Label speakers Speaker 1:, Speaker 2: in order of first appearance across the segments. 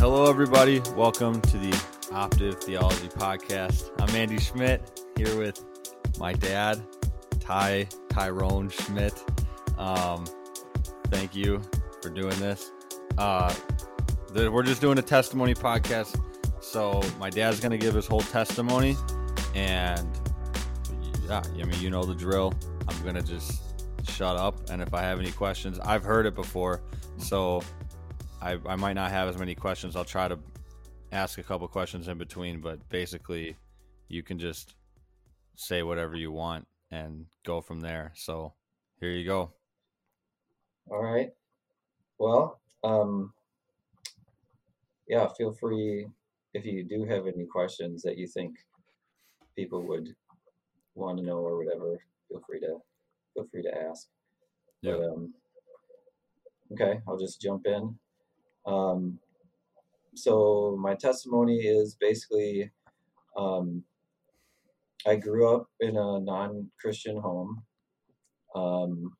Speaker 1: Hello, everybody. Welcome to the Optive Theology Podcast. I'm Andy Schmidt here with my dad, Ty Tyrone Schmidt. Um, thank you for doing this. Uh, the, we're just doing a testimony podcast. So my dad's going to give his whole testimony, and yeah, I mean, you know the drill. I'm going to just shut up, and if I have any questions, I've heard it before, so I, I might not have as many questions. I'll try to ask a couple questions in between, but basically, you can just say whatever you want and go from there. So here you go.
Speaker 2: All right. Well, um, yeah, feel free if you do have any questions that you think people would want to know or whatever. Feel free to feel free to ask.
Speaker 1: Yeah.
Speaker 2: But, um, okay, I'll just jump in. Um, so my testimony is basically um, I grew up in a non-Christian home. Um,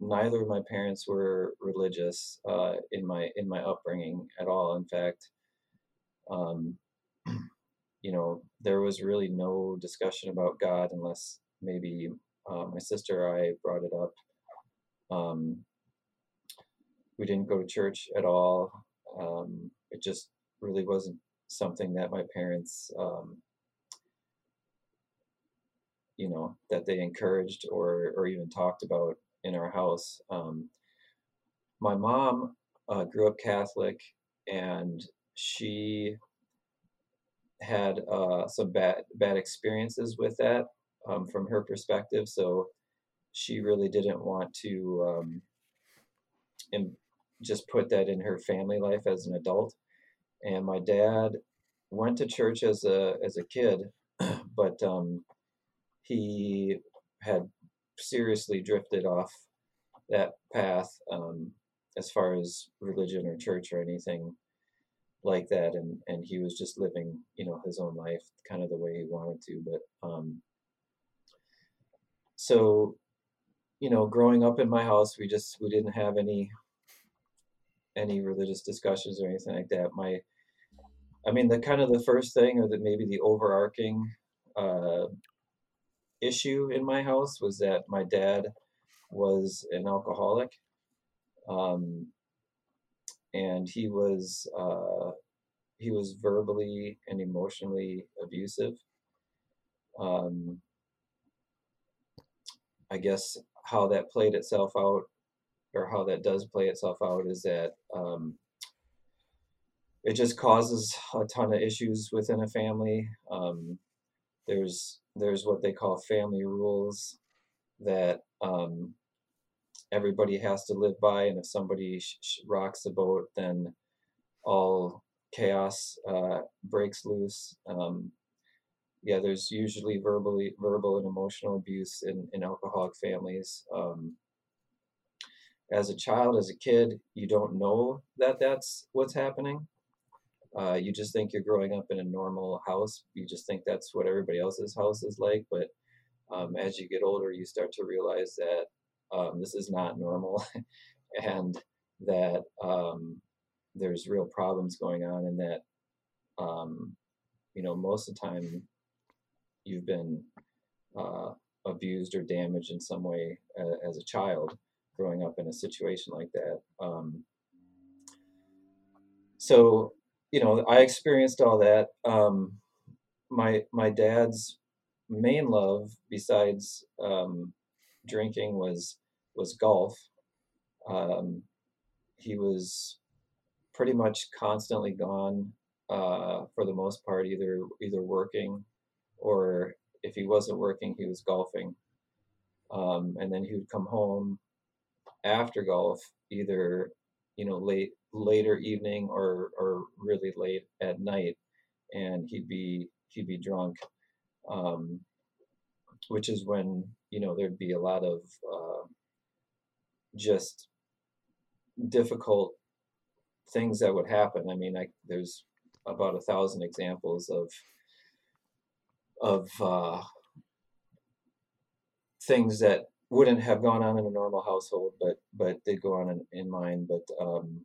Speaker 2: neither of my parents were religious uh, in my in my upbringing at all. In fact, um, you know, there was really no discussion about God unless maybe uh, my sister or I brought it up. Um, we didn't go to church at all. Um, it just really wasn't something that my parents, um, you know, that they encouraged or or even talked about in our house. Um, my mom uh, grew up Catholic, and she had uh, some bad bad experiences with that um, from her perspective. So she really didn't want to um, just put that in her family life as an adult. And my dad went to church as a as a kid, but um, he had seriously drifted off that path um, as far as religion or church or anything like that and and he was just living you know his own life kind of the way he wanted to but um so you know growing up in my house we just we didn't have any any religious discussions or anything like that my i mean the kind of the first thing or that maybe the overarching uh issue in my house was that my dad was an alcoholic um and he was uh, he was verbally and emotionally abusive. Um, I guess how that played itself out, or how that does play itself out, is that um, it just causes a ton of issues within a family. Um, there's there's what they call family rules that um, everybody has to live by, and if somebody sh- sh- rocks the boat, then all chaos uh, breaks loose. Um, yeah, there's usually verbally verbal and emotional abuse in, in alcoholic families. Um, as a child, as a kid, you don't know that that's what's happening. Uh, you just think you're growing up in a normal house. You just think that's what everybody else's house is like. But um, as you get older, you start to realize that um, this is not normal and that um, there's real problems going on and that um, you know most of the time you've been uh, abused or damaged in some way uh, as a child growing up in a situation like that um, so you know i experienced all that um, my my dad's main love besides um, drinking was was golf. Um, he was pretty much constantly gone uh, for the most part, either either working or if he wasn't working, he was golfing. Um, and then he would come home after golf, either you know late later evening or or really late at night, and he'd be he'd be drunk, um, which is when you know there'd be a lot of uh, just difficult things that would happen. I mean, I, there's about a thousand examples of of uh, things that wouldn't have gone on in a normal household, but but did go on in, in mine. But um,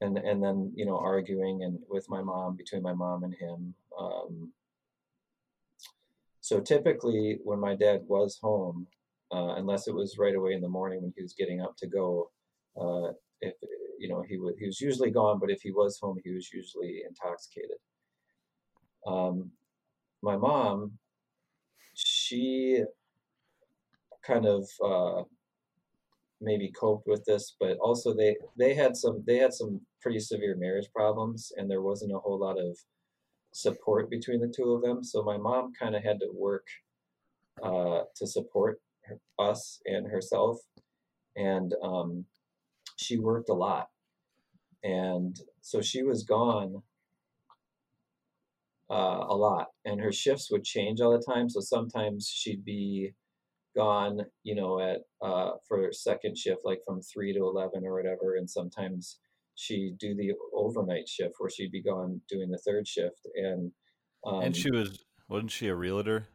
Speaker 2: and and then you know arguing and with my mom between my mom and him. Um, so typically, when my dad was home, uh, unless it was right away in the morning when he was getting up to go, uh, if you know he was he was usually gone, but if he was home, he was usually intoxicated. Um, my mom, she kind of uh, maybe coped with this, but also they they had some they had some pretty severe marriage problems, and there wasn't a whole lot of support between the two of them. So my mom kind of had to work uh, to support her, us and herself, and um, she worked a lot, and so she was gone uh, a lot, and her shifts would change all the time. So sometimes she'd be gone, you know, at uh, for second shift, like from three to eleven or whatever, and sometimes she'd do the overnight shift where she'd be gone doing the third shift, and
Speaker 1: um, and she was wasn't she a realtor?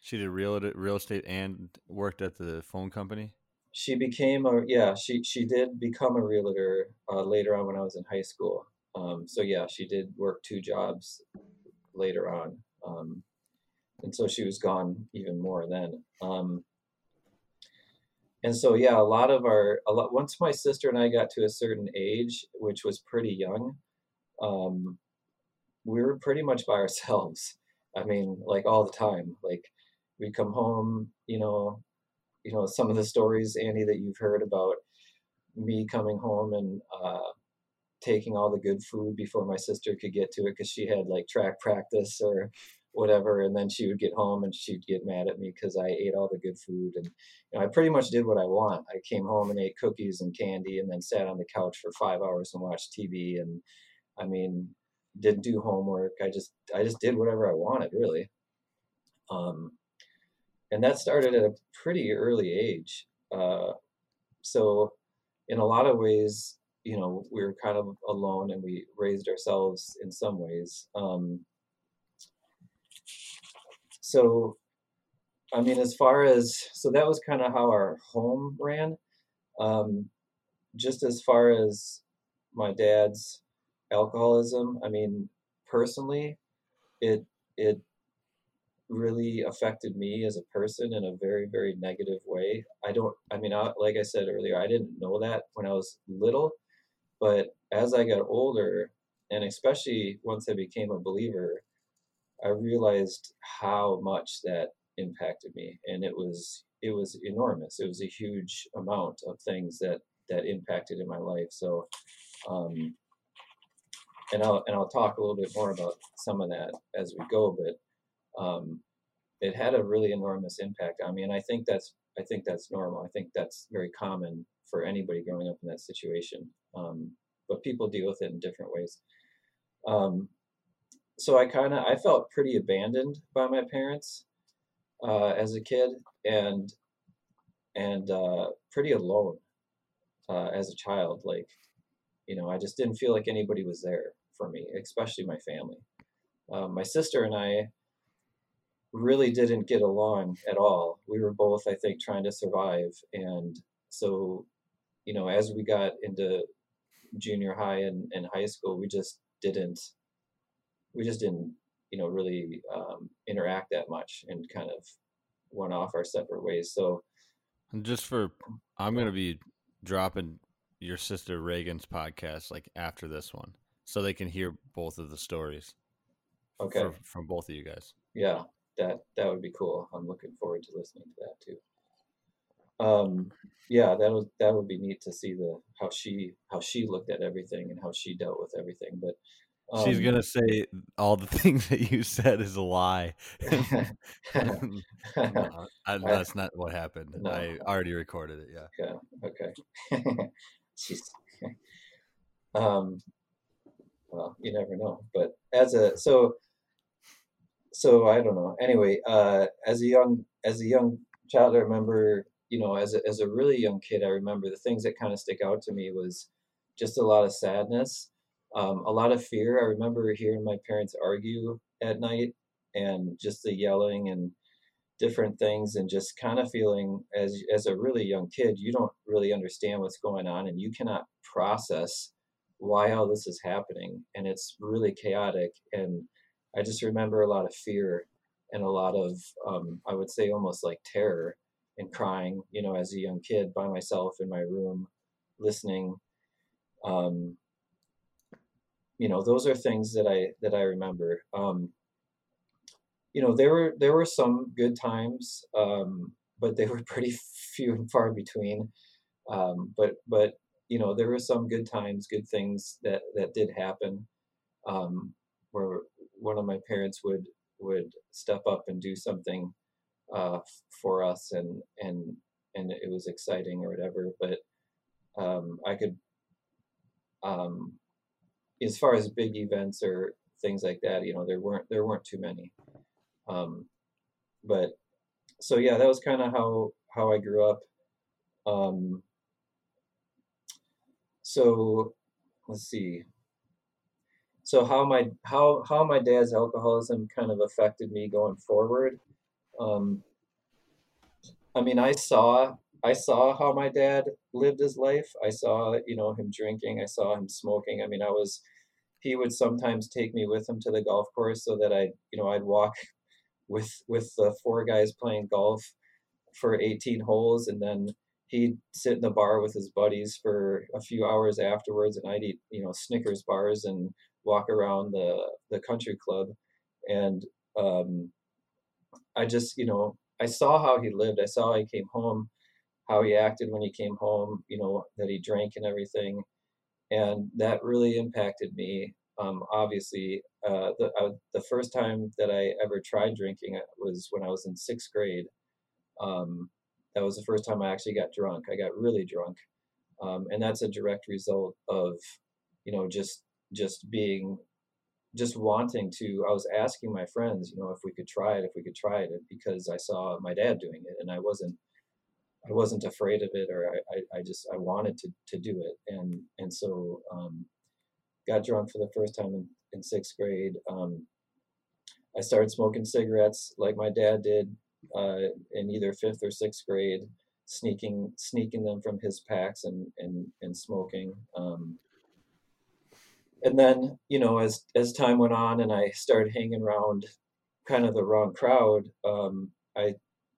Speaker 1: She did real real estate and worked at the phone company.
Speaker 2: She became a yeah she she did become a realtor uh, later on when I was in high school. Um, so yeah, she did work two jobs later on. Um, and so she was gone even more then. Um, and so yeah a lot of our a lot once my sister and i got to a certain age which was pretty young um, we were pretty much by ourselves i mean like all the time like we come home you know you know some of the stories andy that you've heard about me coming home and uh, taking all the good food before my sister could get to it because she had like track practice or whatever and then she would get home and she'd get mad at me because i ate all the good food and you know i pretty much did what i want. I came home and ate cookies and candy and then sat on the couch for five hours and watched tv and i mean didn't do homework. I just i just did whatever i wanted really. Um, and that started at a pretty early age. Uh, so in a lot of ways you know we were kind of alone and we raised ourselves in some ways um, so I mean, as far as so that was kind of how our home ran. Um, just as far as my dad's alcoholism, I mean, personally, it it really affected me as a person in a very very negative way. I don't. I mean, I, like I said earlier, I didn't know that when I was little, but as I got older, and especially once I became a believer, I realized how much that impacted me, and it was it was enormous. It was a huge amount of things that that impacted in my life. So, um, and I'll and I'll talk a little bit more about some of that as we go, but um, it had a really enormous impact on me, and I think that's I think that's normal. I think that's very common for anybody growing up in that situation. Um, but people deal with it in different ways. Um, so I kind of I felt pretty abandoned by my parents uh, as a kid, and and uh, pretty alone uh, as a child. Like, you know, I just didn't feel like anybody was there for me, especially my family. Um, my sister and I really didn't get along at all. We were both, I think, trying to survive, and so, you know, as we got into junior high and, and high school, we just didn't we just didn't you know really um, interact that much and kind of went off our separate ways. So
Speaker 1: and just for i'm going to be dropping your sister reagan's podcast like after this one so they can hear both of the stories
Speaker 2: okay.
Speaker 1: for, from both of you guys.
Speaker 2: Yeah that that would be cool. I'm looking forward to listening to that too um yeah that was that would be neat to see the how she how she looked at everything and how she dealt with everything but
Speaker 1: um, She's gonna say all the things that you said is a lie. no, I, that's not what happened. No. I already recorded it. Yeah.
Speaker 2: Yeah. Okay. She's. um. Well, you never know, but as a so. So I don't know. Anyway, uh, as a young as a young child, I remember you know as a, as a really young kid, I remember the things that kind of stick out to me was just a lot of sadness um, a lot of fear. I remember hearing my parents argue at night and just the yelling and different things and just kind of feeling as as a really young kid you don't really understand what's going on and you cannot process why all this is happening and it's really chaotic and i just remember a lot of fear and a lot of um, i would say almost like terror and crying you know as a young kid by myself in my room listening. Um, you know those are things that i that i remember. Um, you know there were there were some good times um, but they were pretty few and far between. Um, but but you know there were some good times good things that that did happen um, where one of my parents would would step up and do something uh, for us and and and it was exciting or whatever but um, i could um, as far as big events or things like that you know there weren't there weren't too many. Um, but so yeah that was kind of how how i grew up. Um, so let's see. So how my how how my dad's alcoholism kind of affected me going forward um, i mean i saw i saw how my dad lived his life. I saw you know him drinking. I saw him smoking. I mean i was he would sometimes take me with him to the golf course so that i you know i'd walk with with the four guys playing golf for 18 holes and then he'd sit in the bar with his buddies for a few hours afterwards and I'd eat, you know, Snickers bars and walk around the, the country club. And um, I just, you know, I saw how he lived. I saw how he came home, how he acted when he came home, you know, that he drank and everything. And that really impacted me. Um, obviously, uh, the, uh, the first time that I ever tried drinking was when I was in sixth grade. Um, that was the first time I actually got drunk. I got really drunk, um, and that's a direct result of, you know, just just being, just wanting to. I was asking my friends, you know, if we could try it, if we could try it, because I saw my dad doing it, and I wasn't, I wasn't afraid of it, or I, I, just I wanted to to do it, and and so um, got drunk for the first time in, in sixth grade. Um, I started smoking cigarettes like my dad did uh, in either fifth or sixth grade, sneaking sneaking them from his packs and and and smoking. Um, and then you know as as time went on and I started hanging around kind of the wrong crowd, um, I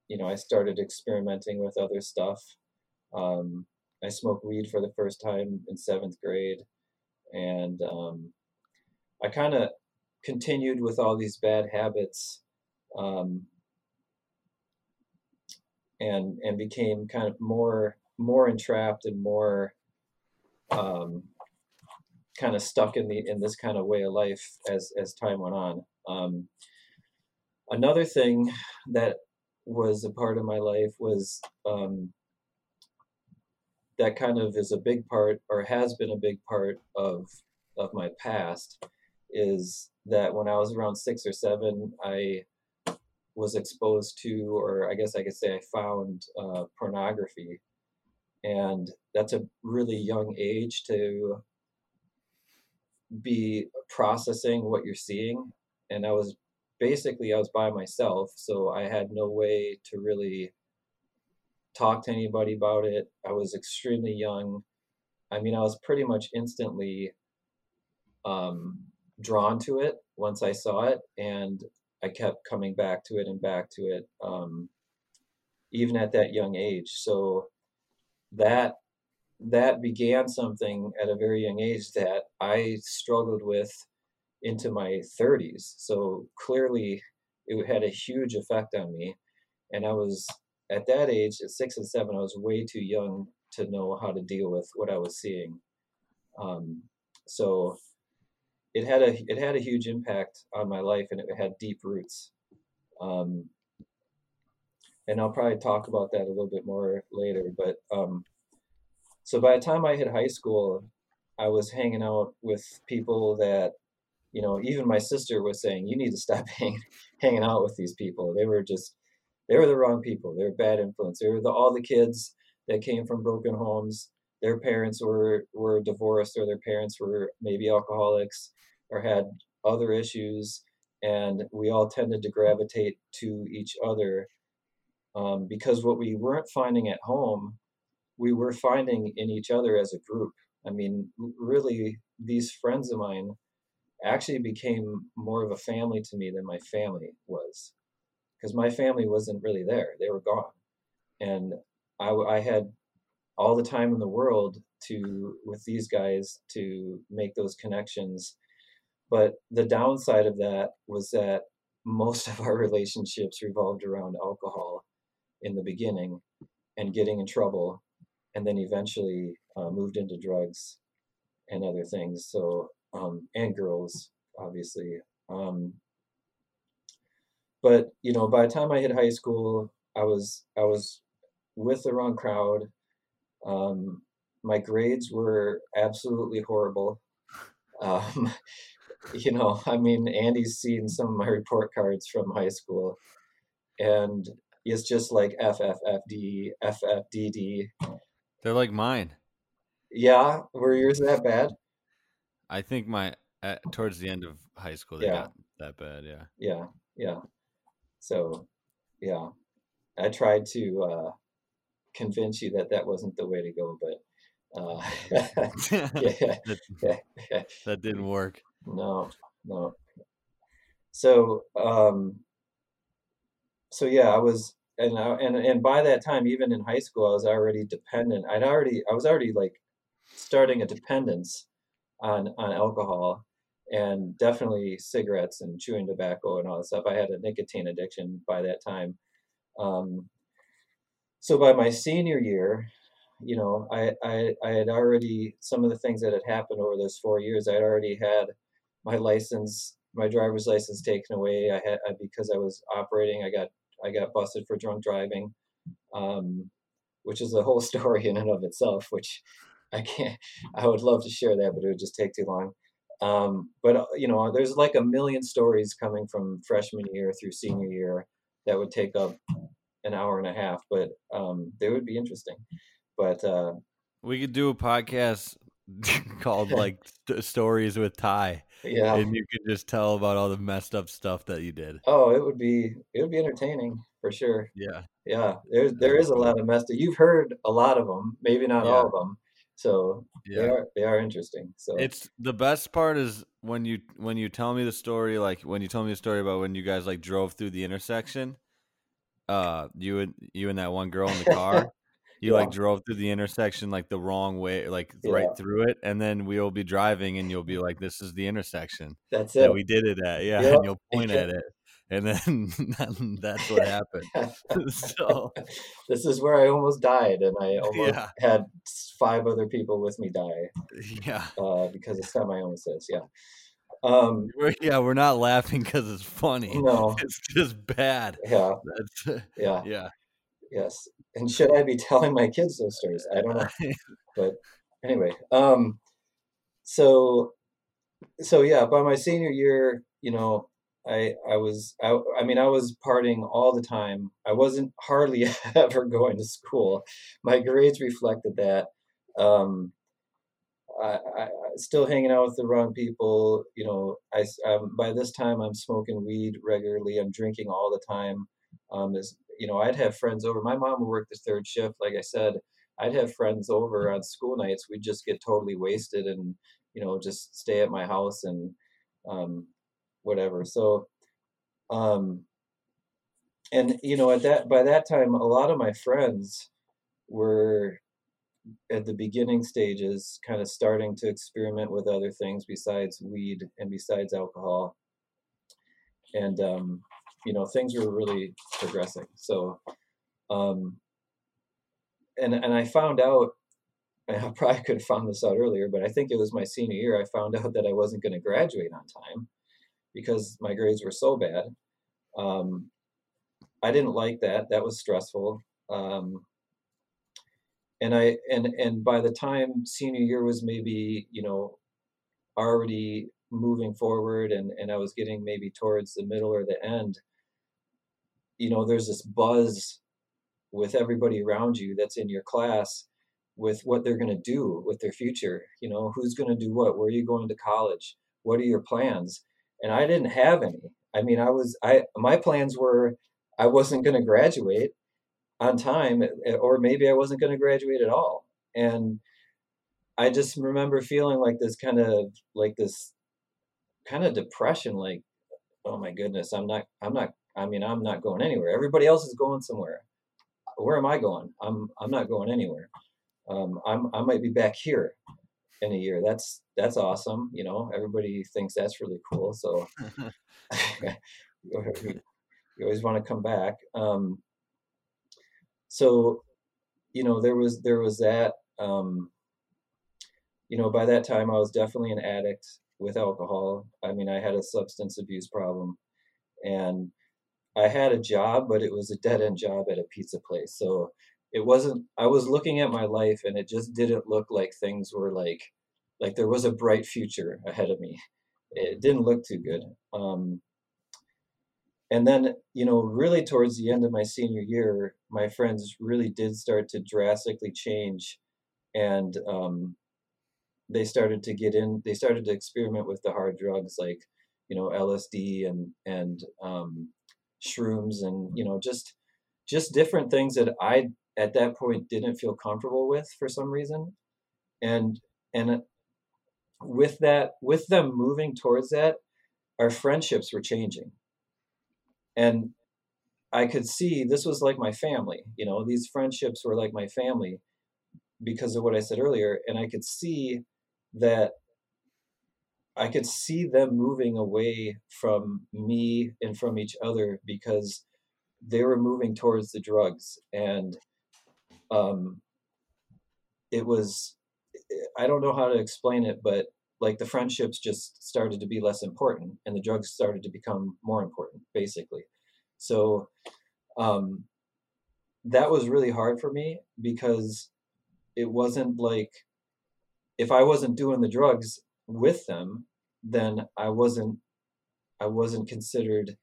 Speaker 2: you know I started experimenting with other stuff. Um, I smoked weed for the first time in seventh grade, and um, I kind of continued with all these bad habits um, and and became kind of more more entrapped and more um, kind of stuck in the in this kind of way of life as as time went on. Um, another thing that was a part of my life was um, that kind of is a big part or has been a big part of of my past is that when I was around six or seven, I was exposed to, or I guess I could say I found uh, pornography. And that's a really young age to be processing what you're seeing. And I was basically, I was by myself, so I had no way to really talk to anybody about it. I was extremely young. I mean, I was pretty much instantly um, drawn to it once I saw it. And I kept coming back to it and back to it, um, even at that young age. So that that began something at a very young age that I struggled with into my 30s. So clearly, it had a huge effect on me, and I was at that age, at six and seven, I was way too young to know how to deal with what I was seeing. Um, so it had a it had a huge impact on my life and it had deep roots um, and i'll probably talk about that a little bit more later but um, so by the time i hit high school i was hanging out with people that you know even my sister was saying you need to stop hang, hanging out with these people. They were just they were the wrong people. They were bad influence. They were the, all the kids that came from broken homes. Their parents were were divorced or their parents were maybe alcoholics or had other issues, and we all tended to gravitate to each other um, because what we weren't finding at home, we were finding in each other as a group. I mean, really, these friends of mine actually became more of a family to me than my family was, because my family wasn't really there; they were gone, and I, I had all the time in the world to with these guys to make those connections. But the downside of that was that most of our relationships revolved around alcohol in the beginning and getting in trouble and then eventually uh, moved into drugs and other things. So um, and girls obviously. Um, but you know by the time i hit high school i was i was with the wrong crowd. Um, my grades were absolutely horrible. Um, you know i mean andy's seen some of my report cards from high school and it's just like FFFD, FFDD.
Speaker 1: They're like mine.
Speaker 2: Yeah, were yours that bad?
Speaker 1: I think my at, towards the end of high school they
Speaker 2: Yeah.
Speaker 1: got that bad. Yeah.
Speaker 2: Yeah, yeah. So, yeah, I tried to uh, convince you that that wasn't the way to go, but uh, yeah,
Speaker 1: that, that didn't work.
Speaker 2: No, no. So, um, so yeah, I was, and I, and and by that time, even in high school, I was already dependent. I'd already, I was already like starting a dependence on on alcohol, and definitely cigarettes and chewing tobacco and all that stuff. I had a nicotine addiction by that time. Um, so by my senior year, you know, I, I I had already some of the things that had happened over those four years. I had already had my license, my driver's license taken away. I had I, because I was operating. I got I got busted for drunk driving, um, which is a whole story in and of itself. Which I can't. I would love to share that, but it would just take too long. Um, but uh, you know, there's like a million stories coming from freshman year through senior year that would take up an hour and a half, but um, they would be interesting. But uh,
Speaker 1: We could do a podcast called like st- stories with Ty,
Speaker 2: yeah,
Speaker 1: and you could just tell about all the messed up stuff that you did.
Speaker 2: oh, it would be it would be entertaining for sure.
Speaker 1: Yeah.
Speaker 2: Yeah, there's there is a lot of mess. You've heard a lot of them, maybe not all of them. So they are they are interesting. So
Speaker 1: It's the best part is when you when you tell me the story like when you told me the story about when you guys like drove through the intersection uh you and you and that one girl in the car you like drove through the intersection like the wrong way like
Speaker 2: Yeah.
Speaker 1: right through it and then we'll be driving and you'll be like this is the intersection
Speaker 2: that's
Speaker 1: that
Speaker 2: it.
Speaker 1: we did it at yeah and you'll point at it and then that's what happened so
Speaker 2: this is where I almost died, and I almost
Speaker 1: Yeah.
Speaker 2: had five other people with me die
Speaker 1: yeah
Speaker 2: uh, because of semi-illnesses. Yeah. Um,
Speaker 1: we're, yeah we're not laughing because it's funny
Speaker 2: no.
Speaker 1: it's just bad
Speaker 2: Yeah.
Speaker 1: that's
Speaker 2: Yeah.
Speaker 1: yeah
Speaker 2: Yes. And should I be telling my kids those stories? I don't know. but anyway um so so yeah by my senior year you know i i was I, I mean i was partying all the time. I wasn't hardly ever going to school. My grades reflected that. Um I, I, still hanging out with the wrong people you know I um, by this time i'm smoking weed regularly. I'm drinking all the time. Um is you know i'd have friends over my mom would work the third shift like i said I'd have friends over on school nights. We'd just get totally wasted and, you know, just stay at my house and um, whatever. So, um, and you know, at that by that time, a lot of my friends were at the beginning stages, kind of starting to experiment with other things besides weed and besides alcohol. And um, you know, things were really progressing. So, um, and and I found out, I probably could have found this out earlier, but I think it was my senior year. I found out that I wasn't going to graduate on time because my grades were so bad. Um, I didn't like that. That was stressful. Um, and I and and by the time senior year was maybe you know already moving forward and and I was getting maybe towards the middle or the end you know there's this buzz with everybody around you that's in your class with what they're going to do with their future you know who's going to do what where are you going to college what are your plans? And I didn't have any. I mean I was I my plans were I wasn't going to graduate on time eh, or maybe I wasn't going to graduate at all. And I just remember feeling like this kind of like this kind of depression, like, oh my goodness, I'm not, I'm not, I mean, I'm not going anywhere. Everybody else is going somewhere. Where am I going? I'm, I'm not going anywhere. Um, I'm, I might be back here in a year. That's, that's awesome. You know, everybody thinks that's really cool. So you always want to come back. Um, so, you know, there was, there was that, um, you know, by that time I was definitely an addict with alcohol. I mean, I had a substance abuse problem and I had a job, but it was a dead end job at a pizza place. So it wasn't, I was looking at my life and it just didn't look like things were like, like there was a bright future ahead of me. It didn't look too good. Um, and then, you know, really towards the end of my senior year, my friends really did start to drastically change. And um, they started to get in they started to experiment with the hard drugs like you know lsd and and um, shrooms and you know just just different things that i at that point didn't feel comfortable with for some reason. And and uh, with that with them moving towards that our friendships were changing. And i could see this was like my family you know these friendships were like my family because of what i said earlier. And i could see that I could see them moving away from me and from each other because they were moving towards the drugs and um, it was I don't know how to explain it, but like the friendships just started to be less important and the drugs started to become more important, basically. So um, that was really hard for me because it wasn't like if I wasn't doing the drugs with them, then I wasn't I wasn't considered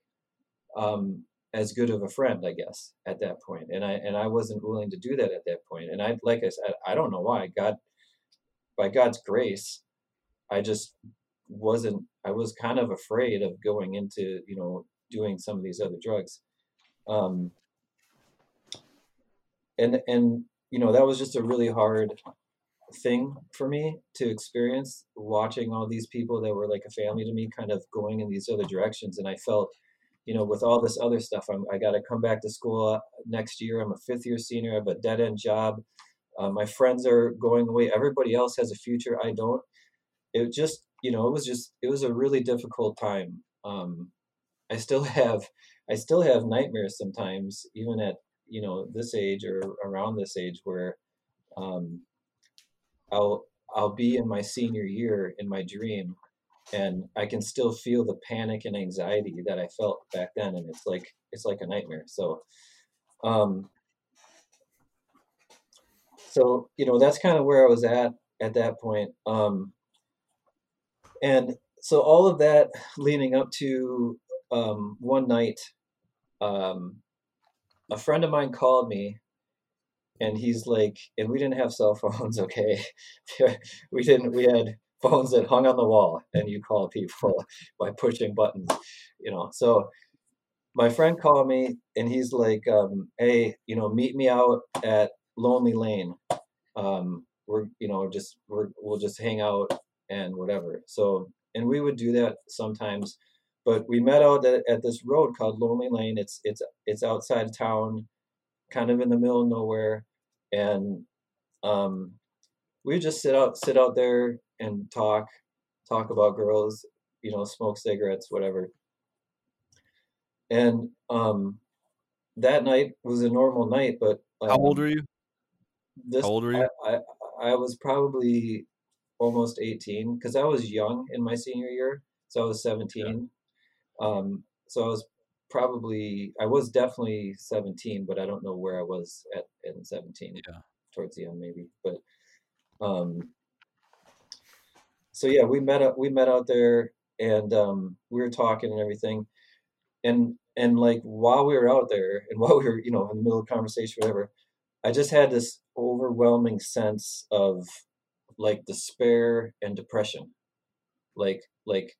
Speaker 2: um, as good of a friend, I guess, at that point. And I and I wasn't willing to do that at that point. And I like I said, I don't know why. God by God's grace, I just wasn't I was kind of afraid of going into, you know, doing some of these other drugs. Um and and you know, that was just a really hard thing for me to experience watching all these people that were like a family to me kind of going in these other directions. And i felt you know with all this other stuff I'm, i got to come back to school uh, next year. I'm a fifth year senior. I have a dead end job. Uh, my friends are going away. Everybody else has a future i don't. It just you know it was just it was a really difficult time. Um, i still have i still have nightmares sometimes even at you know this age or around this age where um, I'll I'll be in my senior year in my dream and I can still feel the panic and anxiety that I felt back then and it's like it's like a nightmare. So um so you know that's kind of where I was at at that point. Um and so all of that leading up to um one night um a friend of mine called me and he's like and we didn't have cell phones okay? We didn't we had phones that hung on the wall and you call people by pushing buttons you know? So my friend called me and he's like um, hey you know meet me out at lonely lane. Um, we're you know just we're, we'll just hang out and whatever. So and we would do that sometimes but we met out at, at this road called lonely lane. It's it's it's outside town kind of in the middle of nowhere and um, we just sit out sit out there and talk talk about girls you know smoke cigarettes whatever. And um, that night was a normal night but
Speaker 1: um, how old um, were you?
Speaker 2: this
Speaker 1: how old were you?
Speaker 2: I, I, I was probably almost 18 because i was young in my senior year so i was 17 yeah. um, so i was probably I was definitely 17, but I don't know where I was at in 17.
Speaker 1: Yeah.
Speaker 2: Towards the end maybe. But um so yeah, we met up we met out there and um we were talking and everything. And and like while we were out there and while we were, you know, in the middle of conversation, whatever, I just had this overwhelming sense of like despair and depression. Like like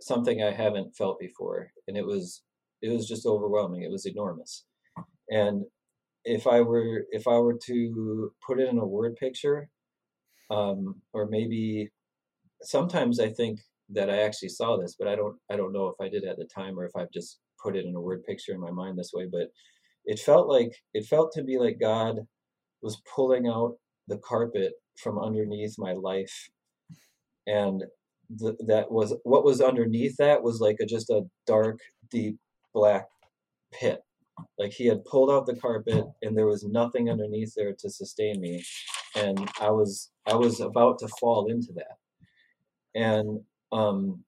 Speaker 2: something I haven't felt before. And it was it was just overwhelming. It was enormous. And if I were if I were to put it in a word picture, um, or maybe sometimes I think that I actually saw this, but I don't I don't know if I did at the time or if I've just put it in a word picture in my mind this way. But it felt like it felt to me like God was pulling out the carpet from underneath my life, and th- that was what was underneath that was like a just a dark, deep black pit. Like he had pulled out the carpet, and there was nothing underneath there to sustain me, and I was I was about to fall into that. And um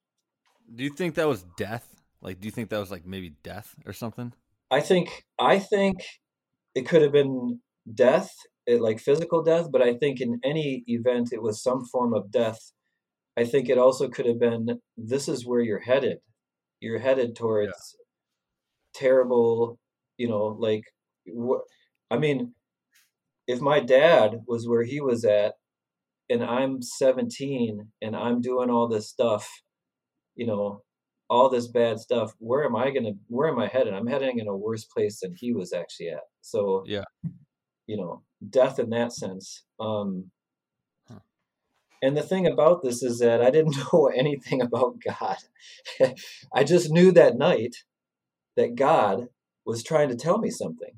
Speaker 1: do you think that was death? Like do you think that was like maybe death or something?
Speaker 2: I think i think it could have been death it, like physical death but i think in any event it was some form of death. I think it also could have been this is where you're headed. You're headed towards yeah. Terrible you know like what i mean if my dad was where he was at and I'm 17 and I'm doing all this stuff, you know, all this bad stuff, where am I gonna where am I headed? I'm heading in a worse place than he was actually at. So
Speaker 1: yeah,
Speaker 2: you know, death in that sense. Um and the thing about this is that I didn't know anything about God. I just knew that night that God was trying to tell me something.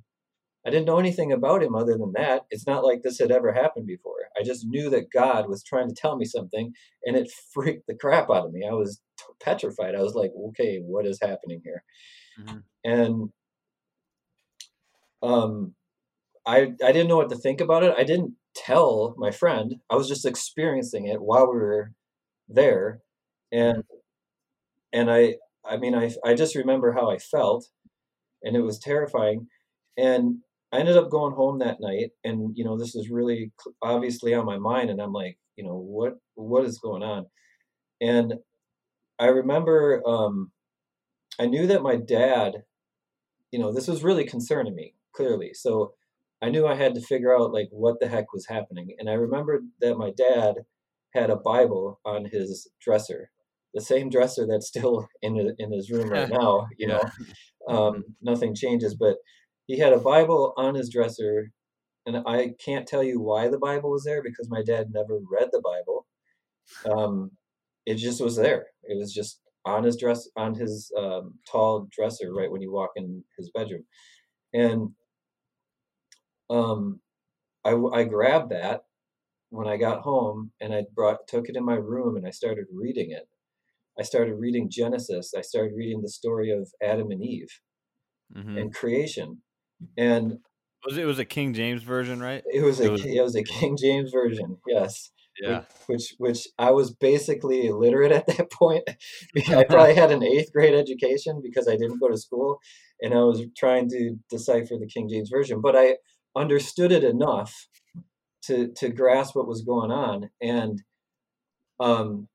Speaker 2: I didn't know anything about him other than that. It's not like this had ever happened before. I just knew that God was trying to tell me something, and it freaked the crap out of me. I was petrified. I was like, okay, what is happening here? Mm-hmm. And um, I I didn't know what to think about it. I didn't tell my friend. I was just experiencing it while we were there, and and I I mean I I just remember how I felt, and it was terrifying. And I ended up going home that night, and you know, this is really obviously on my mind, and I'm like, you know, what what is going on? And I remember um, I knew that my dad, you know, this was really concerning me clearly. So I knew I had to figure out like what the heck was happening. And I remembered that my dad had a Bible on his dresser, the same dresser that's still in in his room right now. You know, um, nothing changes, but he had a Bible on his dresser, and I can't tell you why the Bible was there because my dad never read the Bible. Um, it just was there. It was just on his dress, on his um, tall dresser, right when you walk in his bedroom, and um, I, I grabbed that when I got home, and I brought took it in my room, and I started reading it. I started reading Genesis. I started reading the story of Adam and Eve mm-hmm. and creation and
Speaker 1: was it was a King James version, right?
Speaker 2: It was a it was, it was a King James version, yes.
Speaker 1: Yeah.
Speaker 2: Which which I was basically illiterate at that point. I probably had an eighth grade education because I didn't go to school, and I was trying to decipher the King James version. But I understood it enough to to grasp what was going on, and um,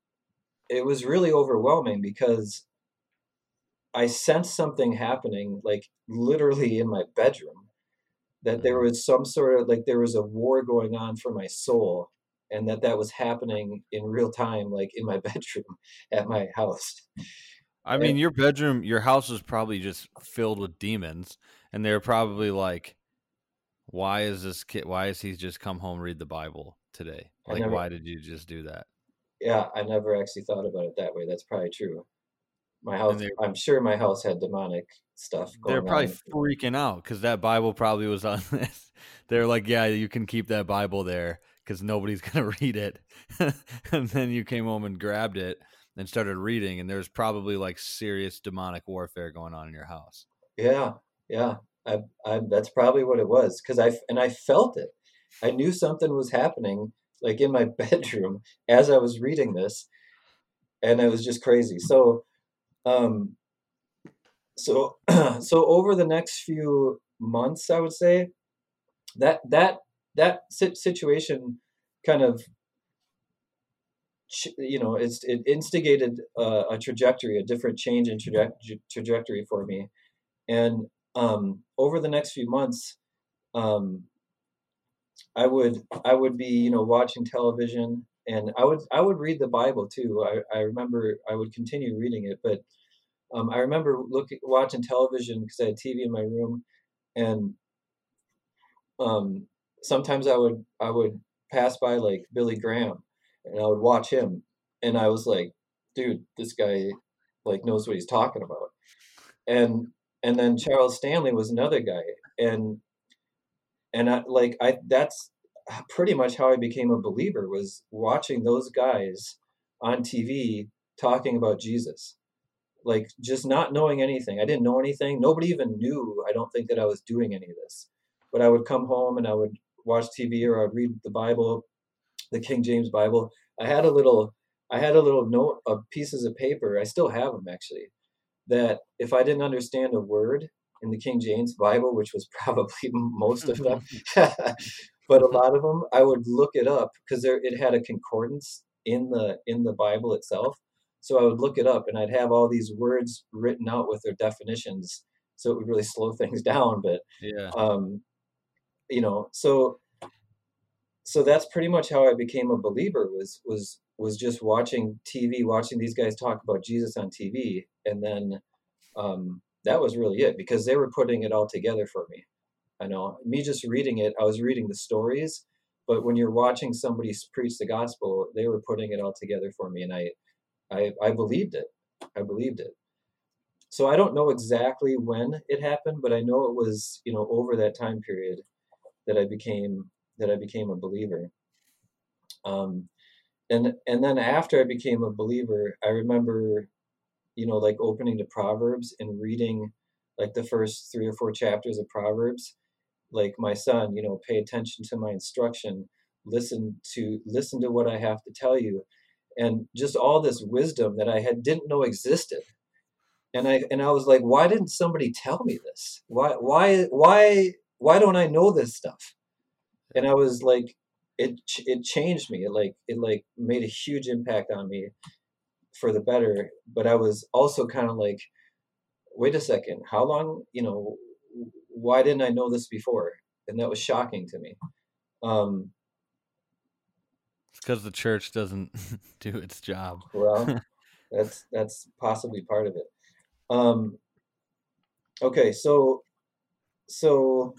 Speaker 2: it was really overwhelming because I sensed something happening, like literally in my bedroom, that there mm-hmm. was some sort of like there was a war going on for my soul, and that that was happening in real time, like in my bedroom at my house.
Speaker 1: I mean, your bedroom, your house was probably just filled with demons, and they're probably like, "Why is this kid? Why is he just come home read the Bible today? Like, never, why did you just do that?"
Speaker 2: Yeah, I never actually thought about it that way. That's probably true. My house, I'm sure my house had demonic stuff
Speaker 1: They're probably on. freaking out because that Bible probably was on this. They're like, yeah, you can keep that Bible there because nobody's going to read it. and then you came home and grabbed it and started reading, and there's probably like serious demonic warfare going on in your house.
Speaker 2: Yeah, yeah. I, I, that's probably what it was because I and I felt it. I knew something was happening, like in my bedroom as I was reading this, and it was just crazy. So um, so so over the next few months, I would say that that that situation kind of you know it's it instigated a trajectory, a different change in traje- trajectory for me, and um, over the next few months, um, I would I would be you know watching television and I would I would read the Bible too. I, I remember I would continue reading it, but um, I remember looking watching television because I had TV in my room, and um, sometimes I would I would pass by like Billy Graham, and I would watch him, and I was like, dude, this guy like knows what he's talking about, and and then Charles Stanley was another guy, and and I like I that's pretty much how I became a believer was watching those guys on TV talking about Jesus. Like just not knowing anything. I didn't know anything. Nobody even knew, I don't think, that I was doing any of this. But I would come home and I would watch TV or I'd read the Bible, the King James Bible. I had a little I had a little note of pieces of paper. I still have them actually. That if I didn't understand a word in the King James Bible, which was probably most of them, but a lot of them, I would look it up because there it had a concordance in the in the Bible itself. So I would look it up and I'd have all these words written out with their definitions. So it would really slow things down. But
Speaker 1: Yeah.
Speaker 2: um, you know, so so that's pretty much how I became a believer was was was just watching TV, watching these guys talk about Jesus on TV, and then um, that was really it because they were putting it all together for me. I know me just reading it, I was reading the stories, but when you're watching somebody preach the gospel, they were putting it all together for me, and I, I, I believed it. I believed it. So I don't know exactly when it happened, but I know it was you know over that time period that I became that I became a believer. Um, and and then after I became a believer, I remember, you know, like opening to Proverbs and reading like the first three or four chapters of Proverbs. Like my son, you know, pay attention to my instruction, listen to listen to what I have to tell you, and just all this wisdom that I had didn't know existed. And I and I was like, why didn't somebody tell me this? Why why why why don't I know this stuff? And I was like, it it changed me. It like it like made a huge impact on me for the better. But I was also kind of like, wait a second, how long? You know, why didn't I know this before? And that was shocking to me. Um,
Speaker 1: It's because the church doesn't do its job.
Speaker 2: well, that's that's possibly part of it. Um, okay, so so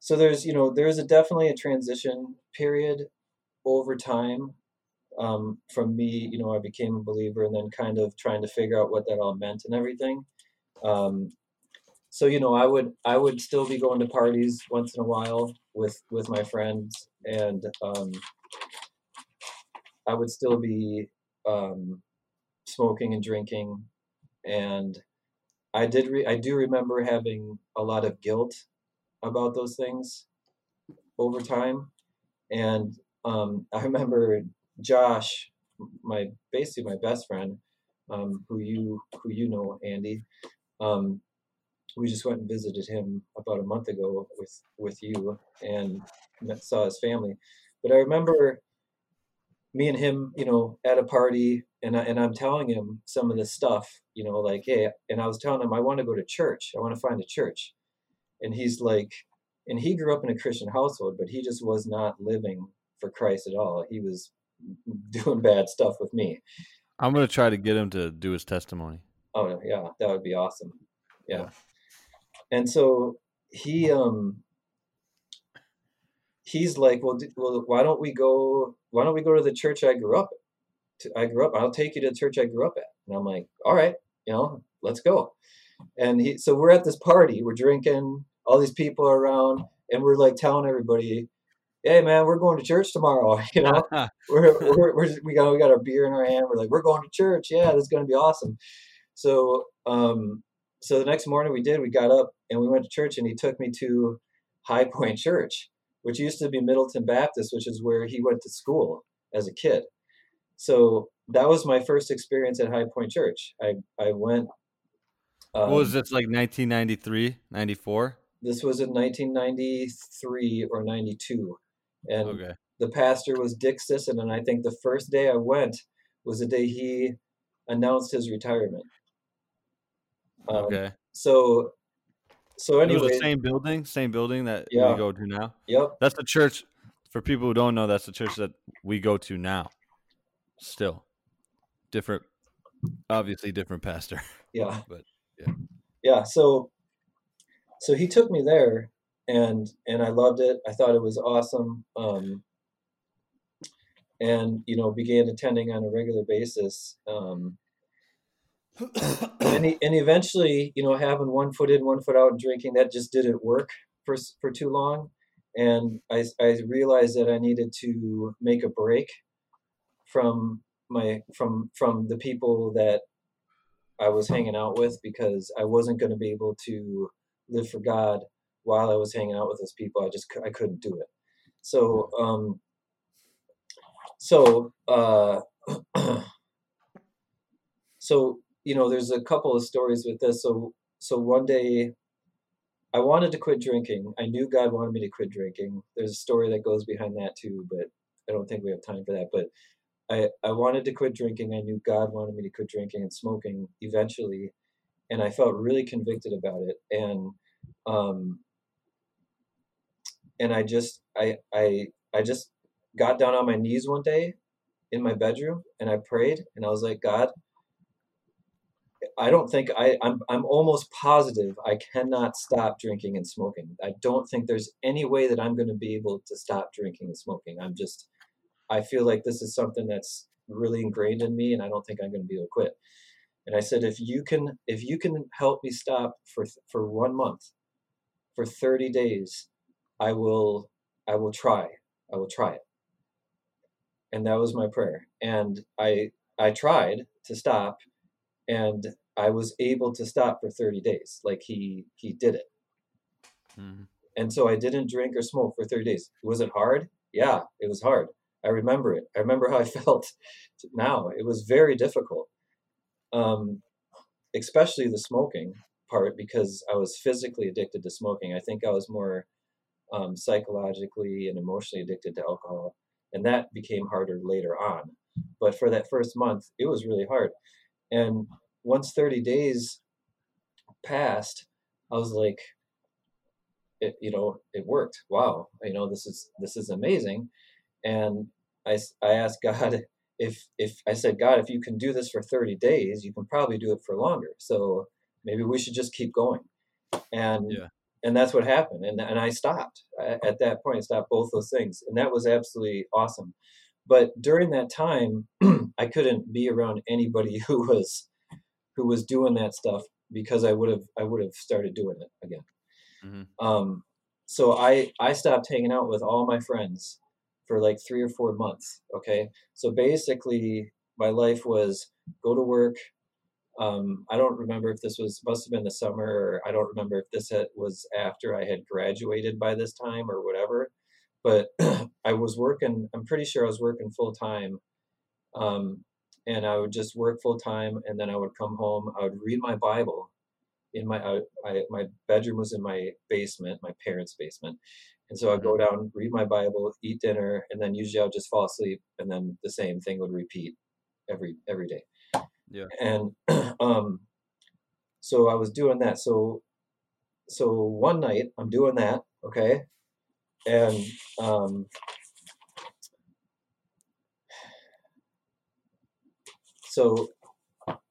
Speaker 2: so there's you know there's a definitely a transition period over time um, from me you know i became a believer and then kind of trying to figure out what that all meant and everything um, so you know i would i would still be going to parties once in a while with with my friends and um, i would still be um, smoking and drinking and i did re- i do remember having a lot of guilt about those things over time. And um, I remember Josh, my basically my best friend, um, who you who you know, Andy. Um, we just went and visited him about a month ago with with you and met, saw his family. But I remember me and him, you know, at a party, and I, and I'm telling him some of this stuff, you know, like hey, and I was telling him I want to go to church. I want to find a church and he's like and he grew up in a christian household but he just was not living for christ at all he was doing bad stuff with me.
Speaker 1: I'm gonna try to get him to do his testimony.
Speaker 2: oh yeah that would be awesome. Yeah.
Speaker 1: Yeah.
Speaker 2: and so he um he's like well, d- well why don't we go why don't we go to the church i grew up to, i grew up i'll take you to the church i grew up at. And i'm like all right you know let's go. And he so we're at this party we're drinking all these people are around and we're like telling everybody hey man we're going to church tomorrow you know? We're, we're, we're we got we got our beer in our hand. We're like we're going to church. Yeah this is going to be awesome. So um so the next morning we did we got up and we went to church and he took me to high point church which used to be middleton baptist which is where he went to school as a kid. So that was my first experience at high point church. I i went um,
Speaker 1: what was this like 1993, 94?
Speaker 2: this was in 1993 or 92 and
Speaker 1: Okay.
Speaker 2: the pastor was dick sisson and i think the first day i went was the day he announced his retirement um,
Speaker 1: Okay.
Speaker 2: so so
Speaker 1: It
Speaker 2: anyway
Speaker 1: the same building, same building that
Speaker 2: Yeah.
Speaker 1: we go to now.
Speaker 2: yep
Speaker 1: That's the church. For people who don't know, that's the church that we go to now. Still, different, obviously different pastor.
Speaker 2: yeah
Speaker 1: But, yeah.
Speaker 2: yeah so so he took me there and and I loved it. I thought it was awesome. Um, and you know, began attending on a regular basis. Um, and, and eventually, you know, having one foot in, one foot out, and drinking that just didn't work for for too long. And I I realized that I needed to make a break from my from from the people that I was hanging out with because I wasn't going to be able to live for God while I was hanging out with those people. I just I couldn't do it. So um, so uh, so you know, there's a couple of stories with this. So so one day I wanted to quit drinking. I knew God wanted me to quit drinking. There's a story that goes behind that too, but I don't think we have time for that. But I, I wanted to quit drinking. I knew God wanted me to quit drinking and smoking eventually. And I felt really convicted about it. And, um, and I just, I, I, I just got down on my knees one day in my bedroom and I prayed and I was like, God, I don't think I, I'm, I'm almost positive I cannot stop drinking and smoking. I don't think there's any way that I'm going to be able to stop drinking and smoking. I'm just, I feel like this is something that's really ingrained in me, and I don't think I'm going to be able to quit. And I said, if you can, if you can help me stop for for one month, for 30 days, I will, I will try. I will try it. And that was my prayer. And I, I tried to stop, and I was able to stop for 30 days. Like he, he did it. Mm-hmm. And so I didn't drink or smoke for 30 days. Was it hard? Yeah, it was hard. I remember it. I remember how I felt now. It was very difficult, um, especially the smoking part because I was physically addicted to smoking. I think I was more um, psychologically and emotionally addicted to alcohol, and that became harder later on. But for that first month, it was really hard. And once 30 days passed, I was like, it, you know, it worked. Wow, you know, this is this is amazing and I, I asked God if if I said God, if you can do this for 30 days, you can probably do it for longer. So maybe we should just keep going. And yeah. And that's what happened. And and I stopped I, at that point. I stopped both those things, and that was absolutely awesome. But during that time, I couldn't be around anybody who was who was doing that stuff because I would have I would have started doing it again. Mm-hmm. Um, so I I stopped hanging out with all my friends for like three or four months. Okay. So basically, my life was go to work. Um, I don't remember if this was, must have been the summer, or I don't remember if this had, was after I had graduated by this time or whatever. But I was working, I'm pretty sure I was working full time. Um, and I would just work full time and then I would come home. I would read my Bible in my I, I, my bedroom was in my basement, my parents' basement, and so I'd go mm-hmm. down, read my Bible, eat dinner, and then usually I'd just fall asleep, and then the same thing would repeat every every day.
Speaker 1: Yeah.
Speaker 2: And um, so I was doing that. So so one night I'm doing that, okay, and um, so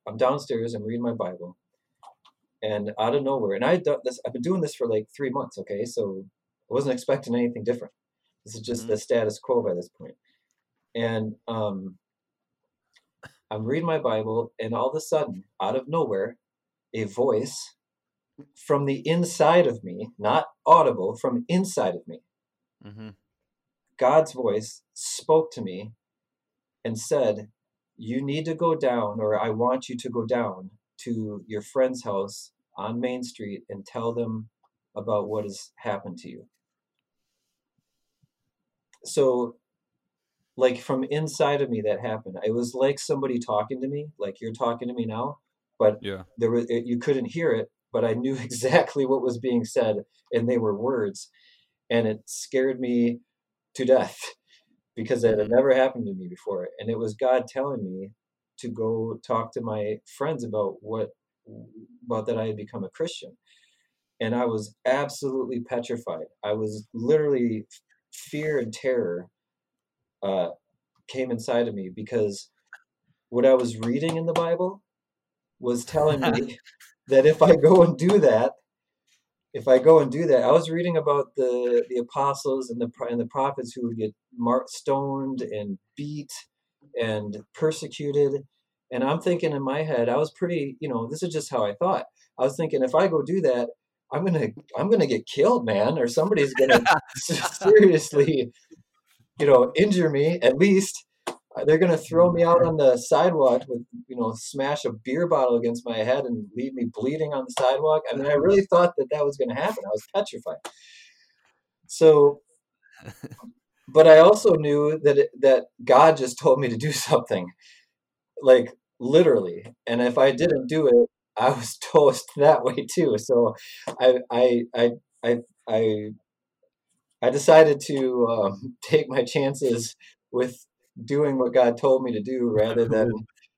Speaker 2: I'm downstairs. I'm reading my Bible, and out of nowhere, and I done this. I've been doing this for like three months. Okay, so I wasn't expecting anything different. This is just mm-hmm. the status quo by this point. And um, I'm reading my Bible, and all of a sudden, out of nowhere, a voice from the inside of me, not audible, from inside of me. Mm-hmm. God's voice spoke to me and said, You need to go down, or I want you to go down to your friend's house on Main Street and tell them about what has happened to you so like from inside of me that happened. It was like somebody talking to me like you're talking to me now but
Speaker 1: yeah.
Speaker 2: there was it, you couldn't hear it but i knew exactly what was being said and they were words and it scared me to death because it had mm-hmm. never happened to me before and it was god telling me to go talk to my friends about what about that i had become a christian and i was absolutely petrified. I was literally fear and terror uh, came inside of me because what I was reading in the Bible was telling me that if I go and do that, if I go and do that, I was reading about the the apostles and the and the prophets who would get marked, stoned and beat and persecuted. And I'm thinking in my head, I was pretty, you know, this is just how I thought. I was thinking if I go do that, I'm gonna I'm gonna get killed, man, or somebody's gonna seriously, you know, injure me at least. Uh, they're gonna throw me out on the sidewalk with, you know, smash a beer bottle against my head and leave me bleeding on the sidewalk. I mean, I really thought that that was gonna happen. I was petrified. So, but I also knew that it, that God just told me to do something, like literally, and if I didn't do it, I was toast that way too. So I I I I I, I decided to um, take my chances with doing what God told me to do rather than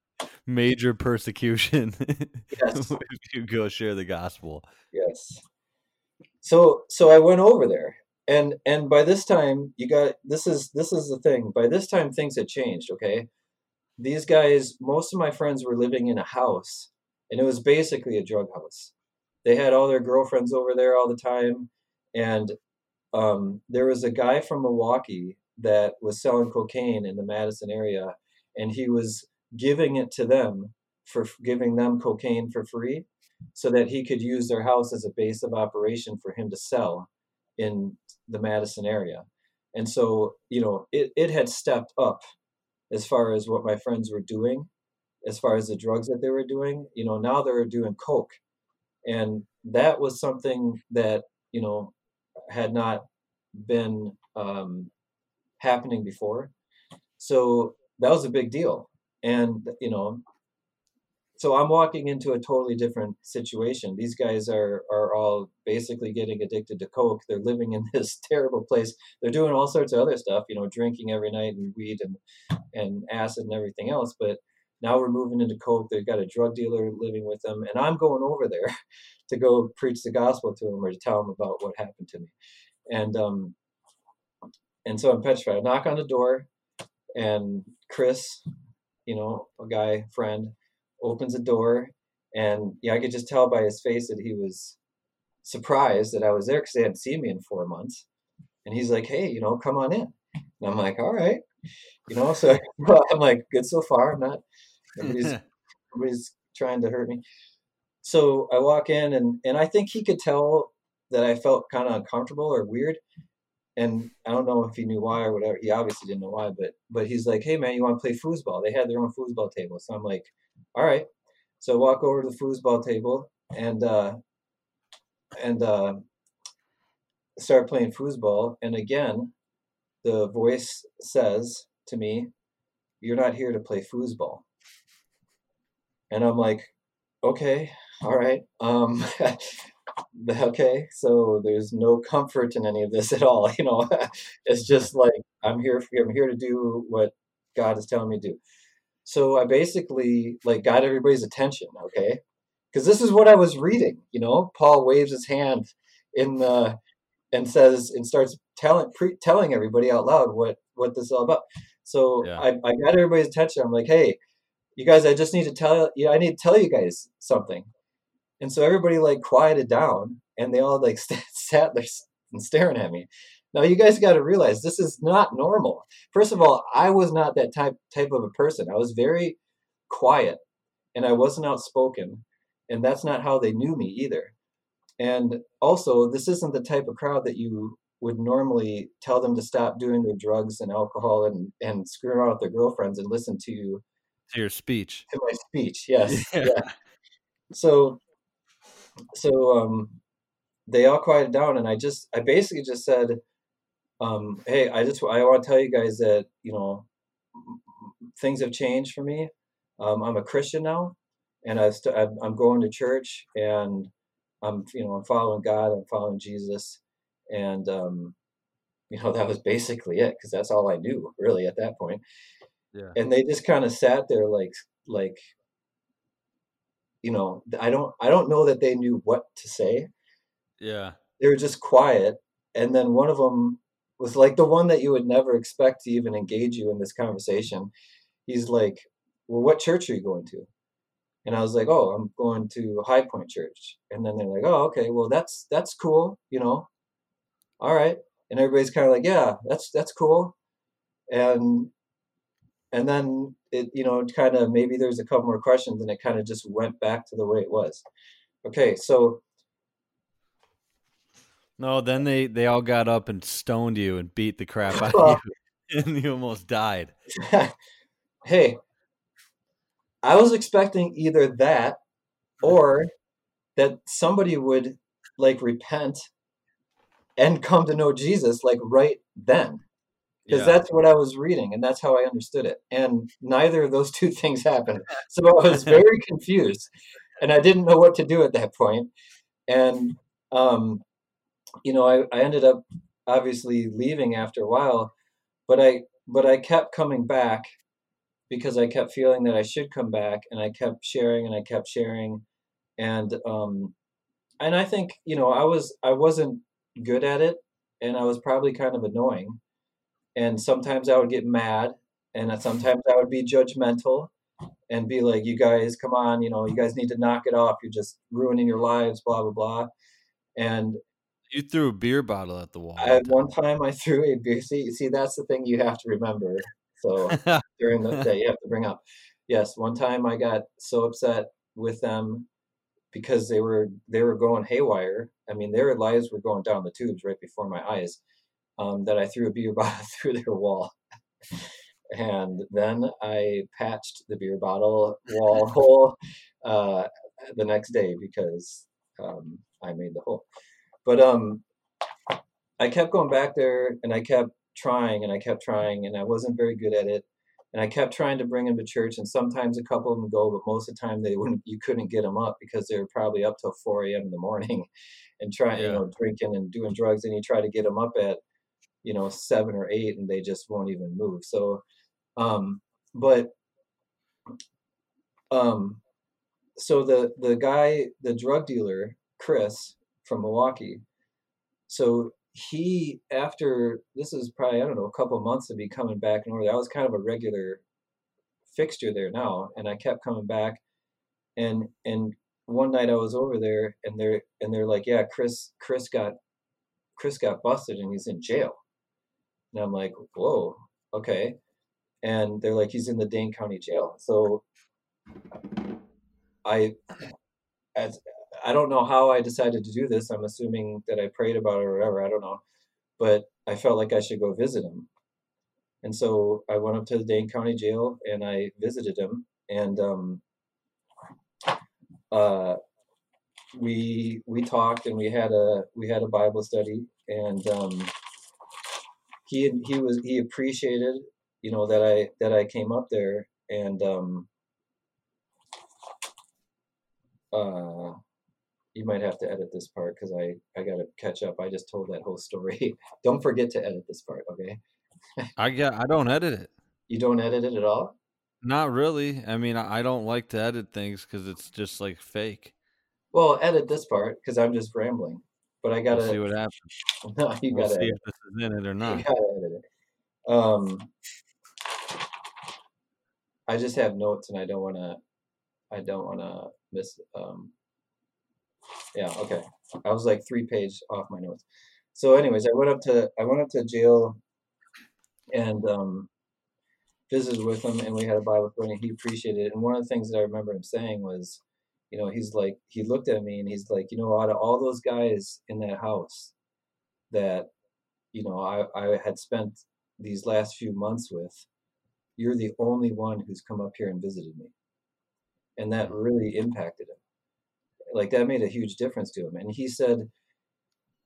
Speaker 1: major persecution.
Speaker 2: yes,
Speaker 1: if you go share the gospel.
Speaker 2: yes. So so I went over there, and and by this time you got this is this is the thing. By this time things had changed. Okay, these guys, most of my friends were living in a house and it was basically a drug house. They had all their girlfriends over there all the time, and um, there was a guy from Milwaukee that was selling cocaine in the Madison area, and he was giving it to them for giving them cocaine for free, so that he could use their house as a base of operation for him to sell in the Madison area. And so, you know, it, it had stepped up as far as what my friends were doing as far as the drugs that they were doing. You know, now they're doing coke, and that was something that you know had not been um, happening before. So that was a big deal, and you know, so I'm walking into a totally different situation. These guys are are all basically getting addicted to coke. They're living in this terrible place. They're doing all sorts of other stuff, you know, drinking every night and weed and and acid and everything else, but now we're moving into coke. They've got a drug dealer living with them, and I'm going over there to go preach the gospel to him or to tell him about what happened to me. And um, and so I'm petrified. I knock on the door, and Chris, you know, a guy friend, opens the door, and yeah, I could just tell by his face that he was surprised that I was there because they hadn't seen me in four months. And he's like, "Hey, you know, come on in." And I'm like, "All right." You know, so I'm like, good so far. I'm not Everybody's, everybody's trying to hurt me. So I walk in, and and I think he could tell that I felt kind of uncomfortable or weird. And I don't know if he knew why or whatever. He obviously didn't know why, but but he's like, "Hey man, you want to play foosball?" They had their own foosball table, so I'm like, "All right." So I walk over to the foosball table and uh, and uh, start playing foosball. And again, the voice says to me, "You're not here to play foosball." And I'm like, okay, all right. Um, okay, so there's no comfort in any of this at all. You know, it's just like I'm here. For, I'm here to do what God is telling me to do. So I basically like got everybody's attention. Okay, because this is what I was reading. You know, Paul waves his hand in the and says and starts telling pre, telling everybody out loud what what this is all about. So yeah. I, I got everybody's attention. I'm like, hey, you guys, I just need to tell you, I need to tell you guys something. And so everybody like quieted down and they all like sat there and staring at me. Now you guys got to realize this is not normal. First of all, I was not that type type of a person. I was very quiet and I wasn't outspoken, and that's not how they knew me either. And also, this isn't the type of crowd that you would normally tell them to stop doing their drugs and alcohol and and screw around with their girlfriends and listen to
Speaker 1: to your speech.
Speaker 2: To my speech, yes. Yeah. yeah. So, so um, they all quieted down, and I just, I basically just said, um, "Hey, I just, I want to tell you guys that you know, things have changed for me. Um, I'm a Christian now, and I st- I'm going to church, and I'm, you know, I'm following God, I'm following Jesus, and um, you know, that was basically it because that's all I knew really at that point.
Speaker 1: Yeah.
Speaker 2: And they just kind of sat there like like you know, I don't I don't know that they knew what to say.
Speaker 1: Yeah.
Speaker 2: They were just quiet and then one of them was like the one that you would never expect to even engage you in this conversation. He's like, "Well, what church are you going to?" And I was like, oh, I'm going to High Point Church. And then they're like, oh, okay, well, that's that's cool, you know. All right. And everybody's kind of like, yeah, that's that's cool. And and then it, you know, kind of maybe there's a couple more questions, and it kind of just went back to the way it was. Okay, so
Speaker 1: no, then they they all got up and stoned you and beat the crap out of you, and you almost died.
Speaker 2: hey, I was expecting either that or that somebody would like repent and come to know Jesus like right then. Because yeah. that's what I was reading and that's how I understood it. And neither of those two things happened. So I was very confused and I didn't know what to do at that point. And um, you know, I, I ended up obviously leaving after a while, but I but I kept coming back because I kept feeling that I should come back, and I kept sharing and I kept sharing, and um, and I think you know I was I wasn't good at it, and I was probably kind of annoying, and sometimes I would get mad, and sometimes I would be judgmental, and be like, "You guys, come on, you know, you guys need to knock it off. You're just ruining your lives, blah blah blah," and
Speaker 1: you threw a beer bottle at the wall.
Speaker 2: At one time, I threw a beer. See, see, that's the thing you have to remember. So during the day, you have to bring up. Yes, one time I got so upset with them because they were they were going haywire. I mean, their lives were going down the tubes right before my eyes. Um, that I threw a beer bottle through their wall. and then I patched the beer bottle wall hole uh, the next day because um, I made the hole. But um, I kept going back there and I kept trying and I kept trying and I wasn't very good at it. And I kept trying to bring them to church, and sometimes a couple of them go, but most of the time they wouldn't. You couldn't get them up because they were probably up till 4 a.m. in the morning, and trying, yeah. you know, drinking and doing drugs. And you try to get them up at, you know, seven or eight, and they just won't even move. So, um, but, um, so the the guy, the drug dealer, Chris from Milwaukee, so he after this is probably I don't know a couple months of me coming back and over I was kind of a regular fixture there now, and I kept coming back, and and one night I was over there and they're and they're like, yeah, Chris Chris got Chris got busted and he's in jail, and I'm like, whoa, okay, and they're like, he's in the Dane County Jail, so I as I don't know how I decided to do this. I'm assuming that I prayed about it or whatever. I don't know. But I felt like I should go visit him. And so I went up to the Dane County Jail and I visited him. And um, uh, we we talked and we had a we had a Bible study and um, he he was he appreciated you know that I that I came up there and um, uh, you might have to edit this part because I I got to catch up. I just told that whole story. don't forget to edit this part, okay?
Speaker 1: I get. I don't edit it.
Speaker 2: You don't edit it at all.
Speaker 1: Not really. I mean, I don't like to edit things because it's just like fake.
Speaker 2: Well, edit this part because I'm just rambling. But I gotta
Speaker 1: we'll see what happens.
Speaker 2: No, you
Speaker 1: we'll
Speaker 2: gotta
Speaker 1: see if this is in it or not.
Speaker 2: You gotta edit it. Um, I just have notes, and I don't want to. I don't want to miss um, yeah, okay. I was like three page off my notes. So, anyways, I went up to I went up to jail and um, visited with him, and we had a Bible study. And he appreciated it. And one of the things that I remember him saying was, you know, he's like, he looked at me and he's like, you know, out of all those guys in that house that, you know, I, I had spent these last few months with, you're the only one who's come up here and visited me. And that really impacted him. Like that made a huge difference to him. And he said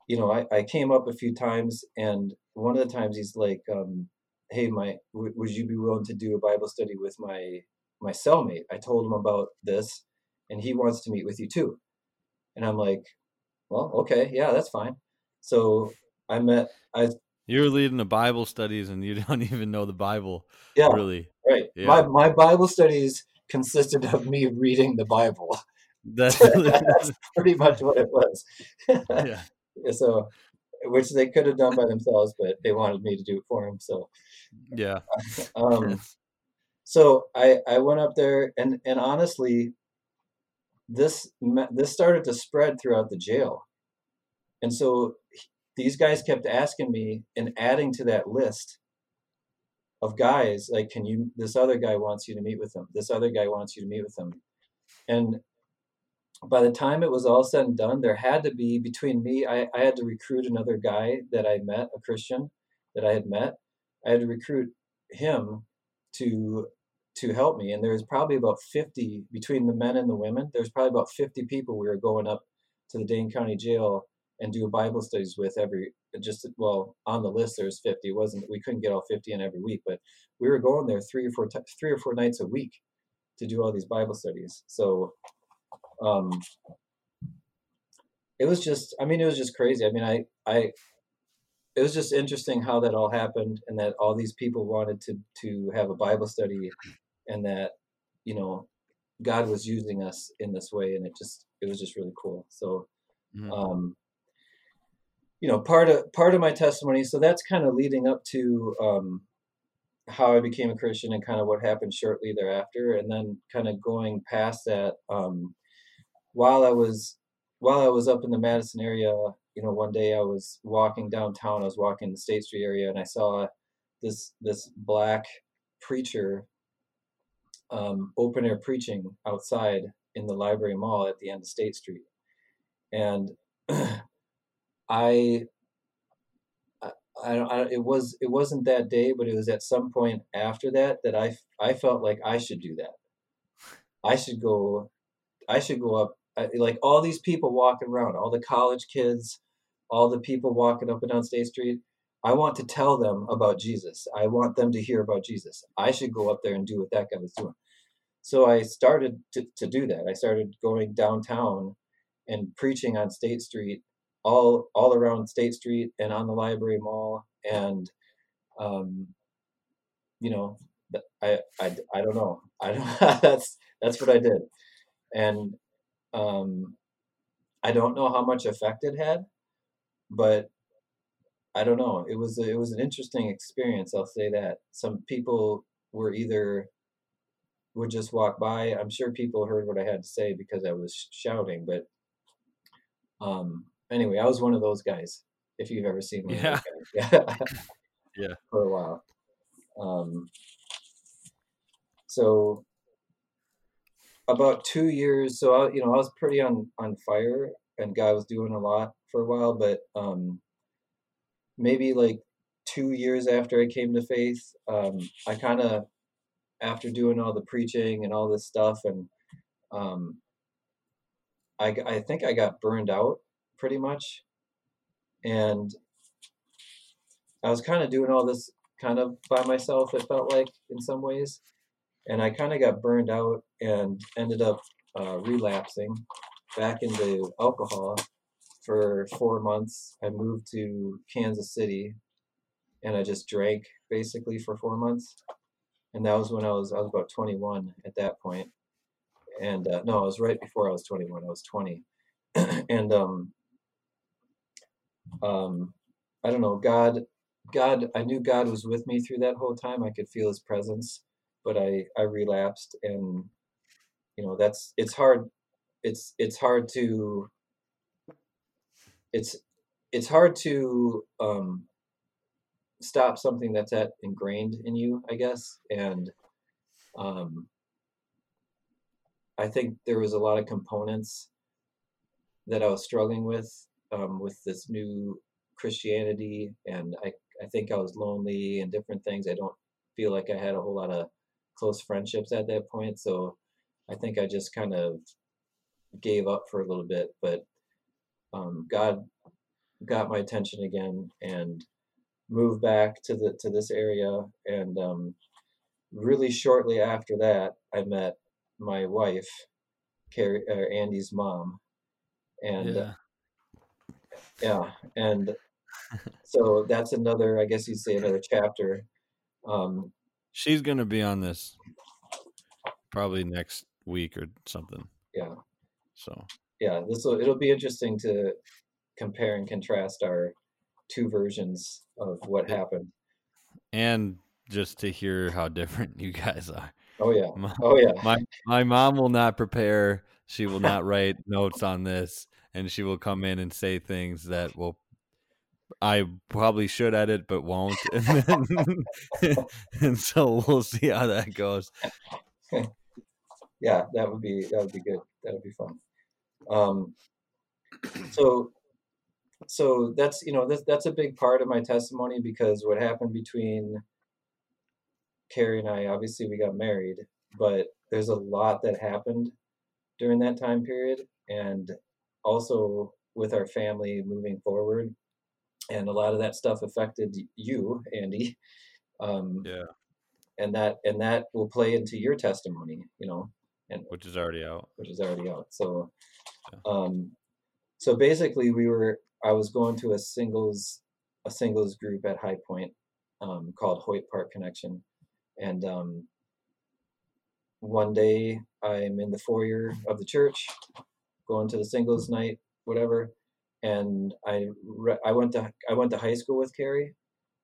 Speaker 2: you know i, I came up a few times and one of the times he's like um, hey my w- would you be willing to do a bible study with my my cellmate? I told him about this and he wants to meet with you too and i'm like well okay yeah that's fine so i met i
Speaker 1: you're leading the bible studies and you don't even know the bible
Speaker 2: yeah
Speaker 1: really
Speaker 2: right yeah. my, my bible studies consisted of me reading the bible
Speaker 1: that's,
Speaker 2: That's pretty much what it was.
Speaker 1: yeah.
Speaker 2: So, which they could have done by themselves, but they wanted me to do it for them. So,
Speaker 1: yeah.
Speaker 2: um, so I I went up there and and honestly, this this started to spread throughout the jail, and so these guys kept asking me and adding to that list of guys like can you this other guy wants you to meet with him. This other guy wants you to meet with him. And by the time it was all said and done there had to be between me I, I had to recruit another guy that i met a christian that i had met. I had to recruit him to to help me and there was probably about 50 between the men and the women there's probably about 50 people we were going up to the dane county jail and do bible studies with every just well on the list there's 50 it wasn't we couldn't get all 50 in every week but we were going there three or four three or four nights a week to do all these bible studies. So um it was just i mean it was just crazy. I mean i i it was just interesting how that all happened and that all these people wanted to to have a bible study and that you know god was using us in this way and it just it was just really cool so mm-hmm. um you know part of part of my testimony so that's kind of leading up to um, how i became a christian and kind of what happened shortly thereafter and then kind of going past that um, while i was while i was up in the madison area you know one day i was walking downtown i was walking in the state street area and i saw this this black preacher um, open air preaching outside in the library mall at the end of state street and I, I, I, it was it wasn't that day, but it was at some point after that that I I felt like I should do that. I should go, I should go up. like all these people walking around, all the college kids, all the people walking up and down State Street. I want to tell them about Jesus. I want them to hear about Jesus. I should go up there and do what that guy was doing. So I started to, to do that. I started going downtown and preaching on State Street all all around State Street and on the Library Mall, and um, you know, I, I I don't know. I don't. that's that's what I did, and um, I don't know how much effect it had, but I don't know. It was a, it was an interesting experience. I'll say that. Some people were either would just walk by. I'm sure people heard what I had to say because I was shouting, but um, anyway, I was one of those guys. If you've ever seen me,
Speaker 1: yeah,
Speaker 2: yeah,
Speaker 1: yeah,
Speaker 2: for a while. Um, so about two years. So I, you know, I was pretty on on fire, and God was doing a lot for a while. But um, maybe like two years after I came to faith, um, I kind of, after doing all the preaching and all this stuff, and um, I I think I got burned out pretty much. And I was kind of doing all this kind of by myself, it felt like in some ways. And I kind of got burned out and ended up uh, relapsing back into alcohol for four months. I moved to Kansas City and I just drank basically for four months. And that was when I was I was about 21 at that point. And uh, no, it was right before I was 21. I was 20. and um, um, I don't know, God, God, I knew God was with me through that whole time. I could feel his presence, but I, I relapsed and, you know, that's, it's hard. It's, it's hard to, it's, it's hard to, um, stop something that's that ingrained in you, I guess. And, um, I think there was a lot of components that I was struggling with um, with this new Christianity, and I I think I was lonely and different things. I don't feel like I had a whole lot of close friendships at that point, so I think I just kind of gave up for a little bit. But um, God got my attention again and moved back to the to this area. And um, really shortly after that I met my wife Carrie uh, Andy's mom. And yeah. Yeah and so that's another i guess you'd say another chapter. Um
Speaker 1: she's gonna be on this probably next week or something.
Speaker 2: Yeah.
Speaker 1: So
Speaker 2: yeah this will it'll be interesting to compare and contrast our two versions of what happened
Speaker 1: and just to hear how different you guys are
Speaker 2: oh yeah
Speaker 1: my,
Speaker 2: oh yeah
Speaker 1: my my mom will not prepare She will not write notes on this, and she will come in and say things that will I probably should edit, but won't. And, then, and so we'll see how that goes.
Speaker 2: yeah, that would be that would be good. That would be fun. Um, so, so that's you know that's that's a big part of my testimony because what happened between Carrie and I, obviously we got married, but there's a lot that happened during that time period, and also with our family moving forward and a lot of that stuff affected you, Andy. Um,
Speaker 1: yeah,
Speaker 2: and that and that will play into your testimony, you know, and
Speaker 1: which is already out.
Speaker 2: Which is already out. So, um, so basically, we were. I was going to a singles a singles group at High Point um, called Hoyt Park Connection, and um, one day I'm in the foyer of the church, going to the singles night, whatever, and I re- I went to I went to high school with Carrie,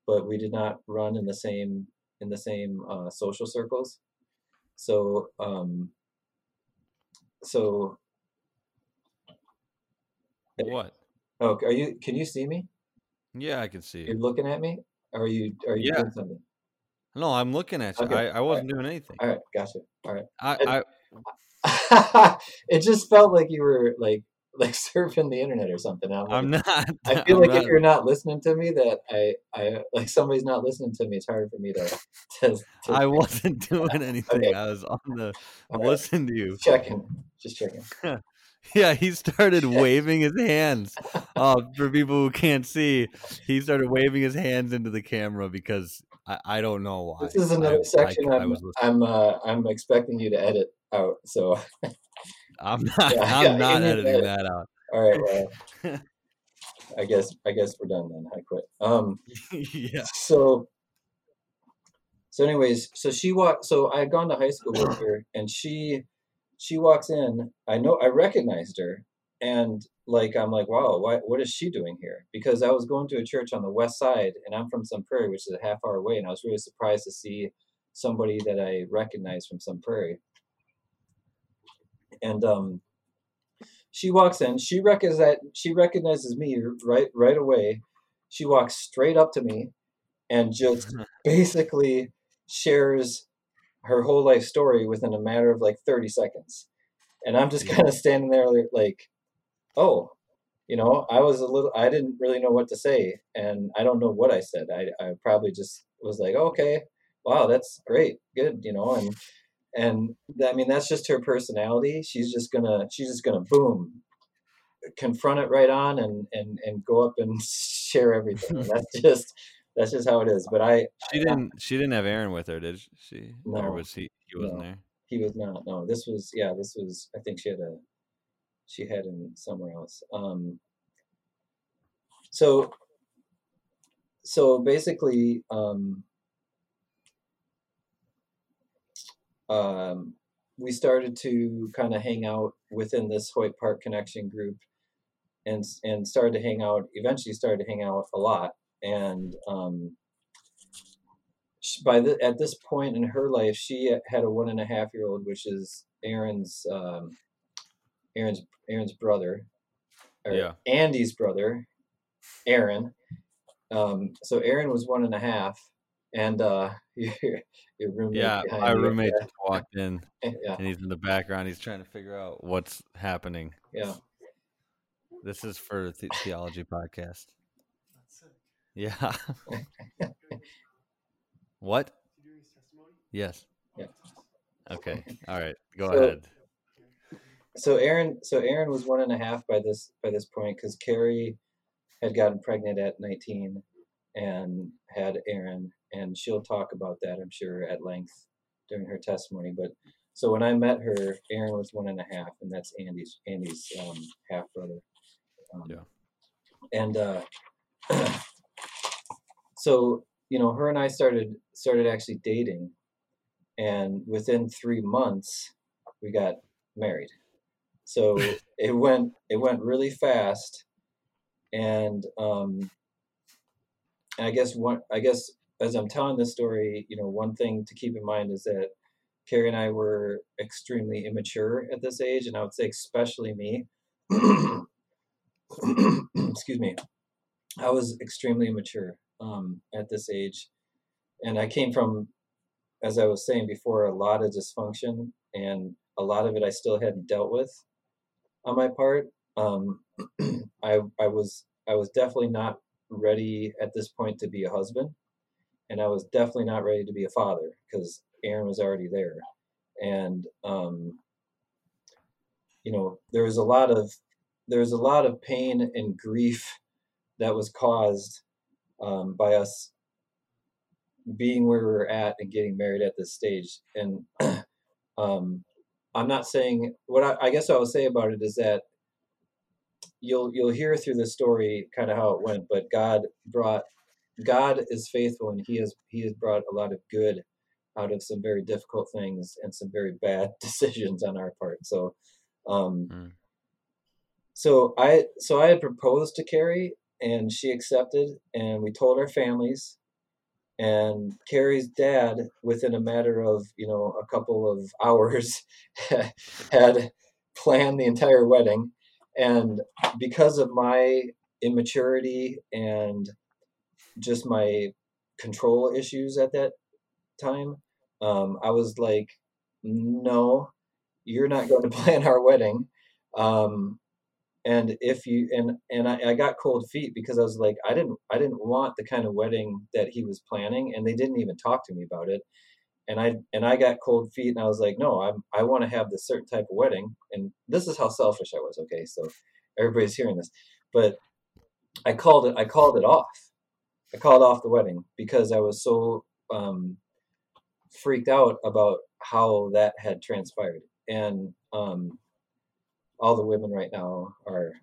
Speaker 2: but we did not run in the same in the same uh, social circles. So um, so
Speaker 1: what?
Speaker 2: Oh, are you? Can you see me?
Speaker 1: Yeah, I can see you.
Speaker 2: You're looking at me. Are you? Are you yeah. doing something?
Speaker 1: No, I'm looking at you. Okay. I, I wasn't
Speaker 2: right.
Speaker 1: doing anything.
Speaker 2: All right, gotcha. All right.
Speaker 1: I,
Speaker 2: I it just felt like you were like like surfing the internet or something.
Speaker 1: I'm, I'm not.
Speaker 2: I feel I'm like not. if you're not listening to me, that I, I like somebody's not listening to me. It's hard for me to. to,
Speaker 1: to I wasn't doing anything. Okay. I was on the. I right. listened to you.
Speaker 2: Checking, just checking.
Speaker 1: yeah, he started waving his hands. Uh, for people who can't see, he started waving his hands into the camera because I, I don't know why.
Speaker 2: This is another I, section I, am I'm uh, I'm expecting you to edit out. So
Speaker 1: I'm not. Yeah, I'm yeah, not editing that out.
Speaker 2: All right. Well, I guess. I guess we're done then. I quit. Um.
Speaker 1: yeah.
Speaker 2: So. So, anyways, so she walked. So I had gone to high school with her, and she, she walks in. I know. I recognized her, and like I'm like, wow, why, what is she doing here? Because I was going to a church on the west side, and I'm from Sun Prairie, which is a half hour away, and I was really surprised to see somebody that I recognized from Sun Prairie and um, she walks in. She recognizes she recognizes me right right away. She walks straight up to me, and just basically shares her whole life story within a matter of like 30 seconds. And I'm just kind of standing there like, oh, you know, I was a little, I didn't really know what to say. And I don't know what I said. I, I probably just was like, okay, wow, that's great. Good. You know, and and I mean that's just her personality. She's just gonna she's just gonna boom, confront it right on and and and go up and share everything. That's just that's just how it is. But I
Speaker 1: she didn't she didn't have Aaron with her, did she? No, or was he? He wasn't
Speaker 2: no,
Speaker 1: there.
Speaker 2: He was not. No, this was yeah. This was I think she had a she had him somewhere else. Um. So so basically um um, we started to kind of hang out within this Hoyt Park Connection group, and and started to hang out. Eventually, started to hang out with a lot, and um, by the, at this point in her life, she had a one and a half year old, which is Aaron's um, Aaron's Aaron's brother,
Speaker 1: yeah,
Speaker 2: Andy's brother, Aaron. Um, so Aaron was one and a half, and uh, your, your roommate.
Speaker 1: Yeah, my roommate just walked in,
Speaker 2: yeah.
Speaker 1: and he's in the background. He's trying to figure out what's happening.
Speaker 2: Yeah,
Speaker 1: this is for the theology podcast. Yeah. what? Yes.
Speaker 2: Yeah.
Speaker 1: Okay. All right. Go
Speaker 2: so,
Speaker 1: ahead.
Speaker 2: So Aaron, so Aaron was one and a half by this by this point because Carrie had gotten pregnant at 19 and had Aaron, and she'll talk about that, I'm sure, at length during her testimony. But so when I met her, Aaron was one and a half, and that's Andy's Andy's um, half brother.
Speaker 1: Um, yeah.
Speaker 2: And uh, so you know, her and I started started actually dating, and within three months, we got married. So it went it went really fast, and um, and I guess one I guess as I'm telling this story, you know, one thing to keep in mind is that Carrie and I were extremely immature at this age, and I would say especially me. Excuse me. I was extremely immature um, at this age, and I came from, as I was saying before, a lot of dysfunction, and a lot of it I still hadn't dealt with on my part. Um, I I was I was definitely not ready at this point to be a husband, and I was definitely not ready to be a father because Aaron was already there, and um, you know there was a lot of there was a lot of pain and grief that was caused um, by us being where we're at and getting married at this stage. And um, I'm not saying what I, I guess I will say about it is that you'll you'll hear through the story kind of how it went, but God brought God is faithful and He has He has brought a lot of good out of some very difficult things and some very bad decisions on our part. So um mm. so I so I had proposed to Carrie and she accepted and we told our families. And Carrie's dad within a matter of you know a couple of hours had planned the entire wedding. And because of my immaturity and just my control issues at that time um, i was like no you're not going to plan our wedding. Um, and if you and and I, I, got cold feet because I was like I didn't I didn't want the kind of wedding that he was planning and they didn't even talk to me about it. And I and I got cold feet and I was like no I'm I want to have this certain type of wedding. And this is how selfish I was okay? So everybody's hearing this. But I called it I called it off. I called off the wedding because I was so um, freaked out about how that had transpired. And um, all the women right now are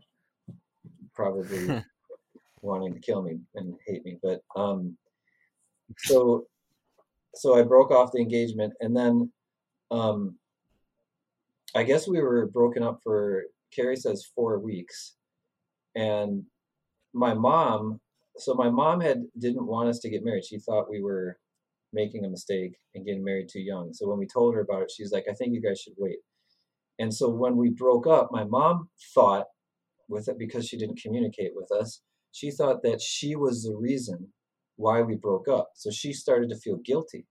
Speaker 2: probably wanting to kill me and hate me. But um, so so I broke off the engagement, and then um, I guess we were broken up for Carrie says four weeks, and my mom. So my mom had didn't want us to get married. She thought we were making a mistake and getting married too young. So when we told her about it, she's like, "I think you guys should wait." And so when we broke up, my mom thought, with it because she didn't communicate with us, she thought that she was the reason why we broke up. So she started to feel guilty.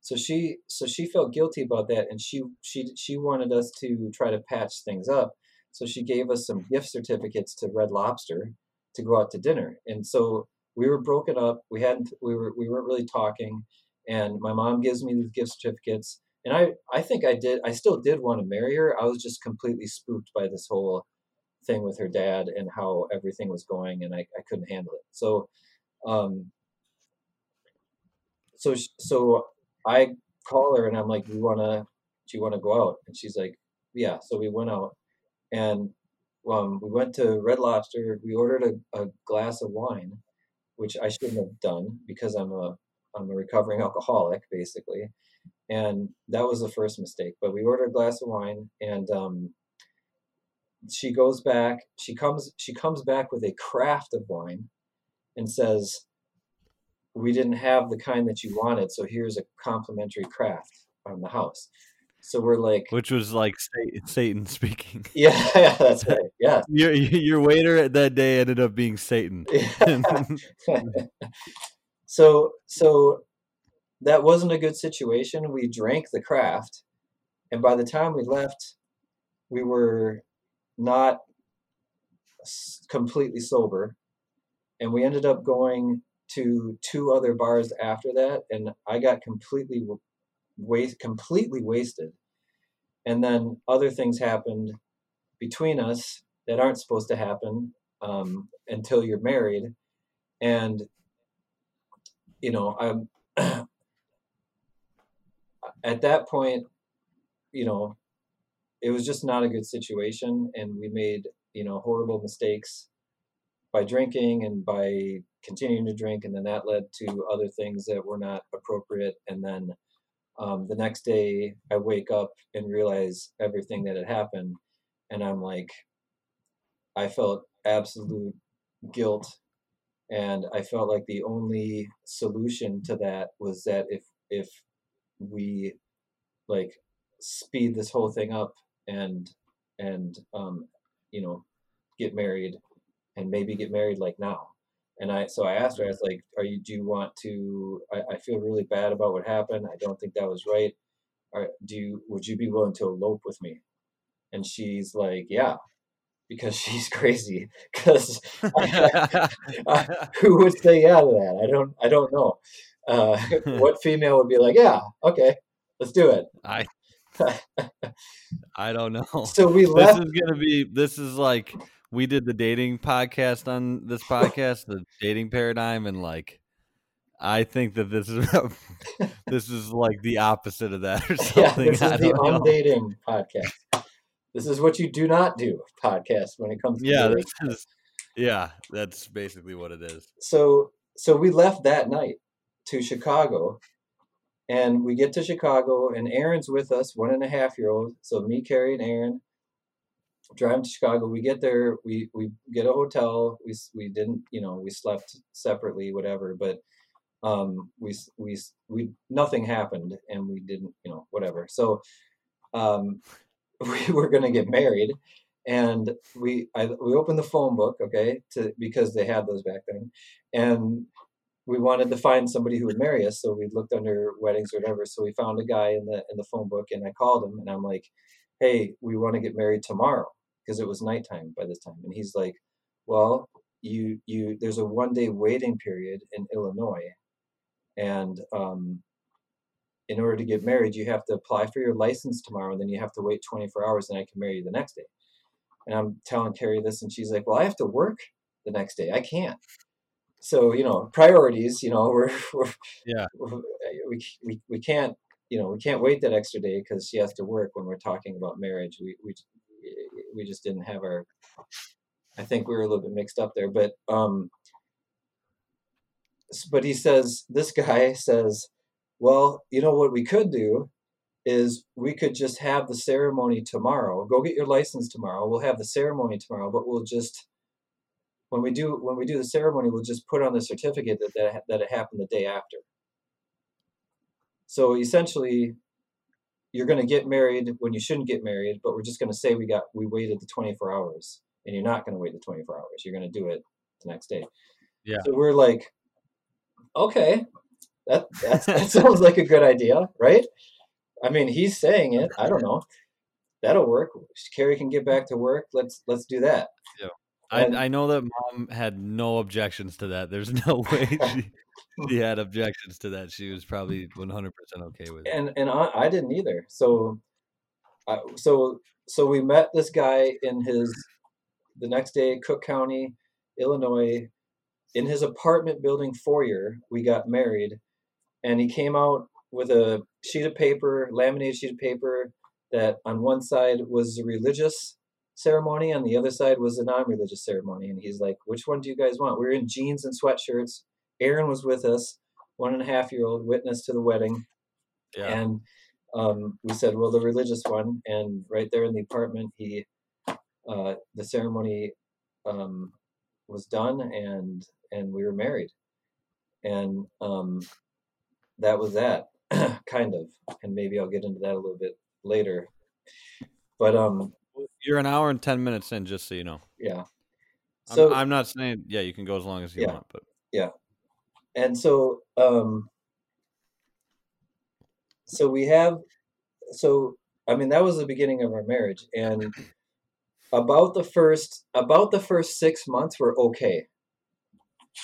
Speaker 2: So she so she felt guilty about that, and she she she wanted us to try to patch things up. So she gave us some gift certificates to Red Lobster to go out to dinner. And so we were broken up. We hadn't we were we weren't really talking. And my mom gives me these gift certificates and I I think I did I still did want to marry her. I was just completely spooked by this whole thing with her dad and how everything was going, and I, I couldn't handle it. So, um, so so I call her and I'm like, "Do you wanna do you wanna go out?" And she's like, "Yeah." So we went out, and um, we went to Red Lobster. We ordered a, a glass of wine, which I shouldn't have done because I'm a I'm a recovering alcoholic, basically and that was the first mistake. But we ordered a glass of wine, and um, she goes back. She comes. She comes back with a craft of wine, and says, "We didn't have the kind that you wanted, so here's a complimentary craft on the house." So we're like,
Speaker 1: which was like Satan speaking.
Speaker 2: Yeah, yeah that's right. Yeah,
Speaker 1: your your waiter that day ended up being Satan.
Speaker 2: so so that wasn't a good situation. We drank the craft, and by the time we left, we were not completely sober, and we ended up going to two other bars after that, and I got completely waste completely wasted. And then other things happened between us that aren't supposed to happen um, until you're married, and you know I'm at that point, you know, it was just not a good situation, and we made you know horrible mistakes by drinking and by continuing to drink, and then that led to other things that were not appropriate, and then. Um, the next day, I wake up and realize everything that had happened, and I'm like, I felt absolute guilt and I felt like the only solution to that was that if if we like speed this whole thing up and and um, you know get married and maybe get married like now. And i so i asked her i was like are you do you want to i, I feel really bad about what happened. I don't think that was right. Are, do you would you be willing to elope with me? And she's like yeah because she's crazy because who would say yeah to that? I don't i don't know uh, what female would be like yeah okay let's do it
Speaker 1: i i don't know
Speaker 2: so we left
Speaker 1: this is gonna be this is like we did the dating podcast on this podcast the dating paradigm and like I think that this is this is like the opposite of that or something.
Speaker 2: Yeah, this is the undating podcast. This is what you do not do podcast when it comes to
Speaker 1: yeah, this is, yeah, that's basically what it is.
Speaker 2: So so we left that night to Chicago, and we get to Chicago, and Aaron's with us, one and a half year old. So me, Carrie, and Aaron driving to Chicago. We get there, we we get a hotel. We we didn't, you know, we slept separately, whatever, but um, we we we nothing happened and we didn't you know whatever so um, we were to get married and we I, we opened the phone book okay to because they had those back then and we wanted to find somebody who would marry us so we looked under weddings or whatever so we found a guy in the in the phone book and I called him and I'm like hey we want to get married tomorrow because it was nighttime by this time and he's like well you you there's a one day waiting period in Illinois and um, in order to get married, you have to apply for your license tomorrow, and then you have to wait 24 hours, and I can marry you the next day. And I'm telling Carrie this, and she's like, "Well, I have to work the next day. I can't." So you know, priorities. You know, we're, we're
Speaker 1: yeah,
Speaker 2: we, we we can't you know we can't wait that extra day because she has to work when we're talking about marriage. We we we just didn't have our. I think we were a little bit mixed up there, but um, but he says this guy says, well, you know what we could do is we could just have the ceremony tomorrow. Go get your license tomorrow. We'll have the ceremony tomorrow, but we'll just when we do when we do the ceremony, we'll just put on the certificate that that, that it happened the day after. So essentially, you're going to get married when you shouldn't get married, but we're just going to say we got we waited the 24 hours, and you're not going to wait the 24 hours. You're going to do it the next day.
Speaker 1: Yeah.
Speaker 2: So we're like, okay, that that sounds like a good idea, right? I mean, he's saying it. I don't know. That'll work. Carrie can get back to work. Let's let's do that.
Speaker 1: Yeah. I, I know that mom had no objections to that. There's no way she, she had objections to that. She was probably 100% okay with it.
Speaker 2: And and I, I didn't either. So I, so so we met this guy in his the next day Cook County, Illinois, in his apartment building foyer, we got married, and he came out with a sheet of paper, laminated sheet of paper, that on one side was religious ceremony, on the other side was a non-religious ceremony. And he's like, "Which one do you guys want?" We are in jeans and sweatshirts. Aaron was with us, one and a half year old, witness to the wedding, yeah. and um, we said, "Well, the religious one." And right there in the apartment, he uh, the ceremony um, was done, and and we were married, and um, that was that, kind of. And maybe I'll get into that a little bit later. But um,
Speaker 1: you're an hour and ten minutes in, just so you know.
Speaker 2: Yeah.
Speaker 1: So I'm, I'm not saying yeah, you can go as long as you
Speaker 2: yeah,
Speaker 1: want, but
Speaker 2: yeah. And so um, so we have so I mean that was the beginning of our marriage, and about the first about the first six months were okay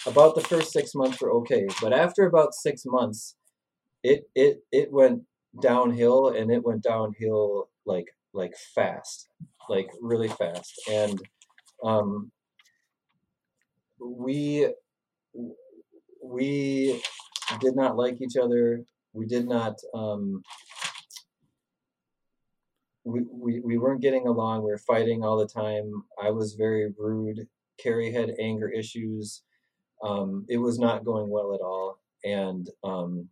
Speaker 2: about the first six months were okay, but after about six months, it it it went downhill, and it went downhill like like fast, like really fast, and um, we we did not like each other. We did not. Um, we, we, we weren't getting along. We were fighting all the time. I was very rude. Carrie had anger issues um, it was not going well at all. And um,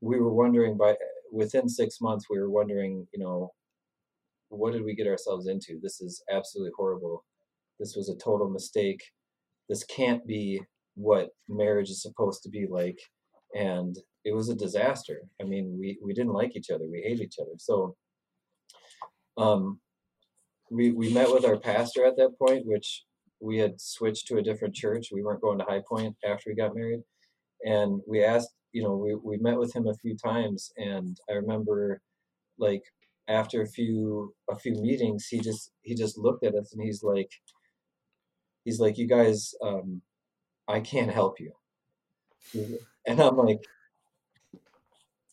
Speaker 2: we were wondering by within six months, we were wondering, you know, what did we get ourselves into? This is absolutely horrible. This was a total mistake. This can't be what marriage is supposed to be like. and it was a disaster. I mean, we we didn't like each other. We hated each other. So, um, we we met with our pastor at that point, which we had switched to a different church. We weren't going to High Point after we got married, and we asked. You know, we we met with him a few times, and I remember, like after a few a few meetings, he just he just looked at us and he's like, he's like, you guys, um, I can't help you. And I'm like,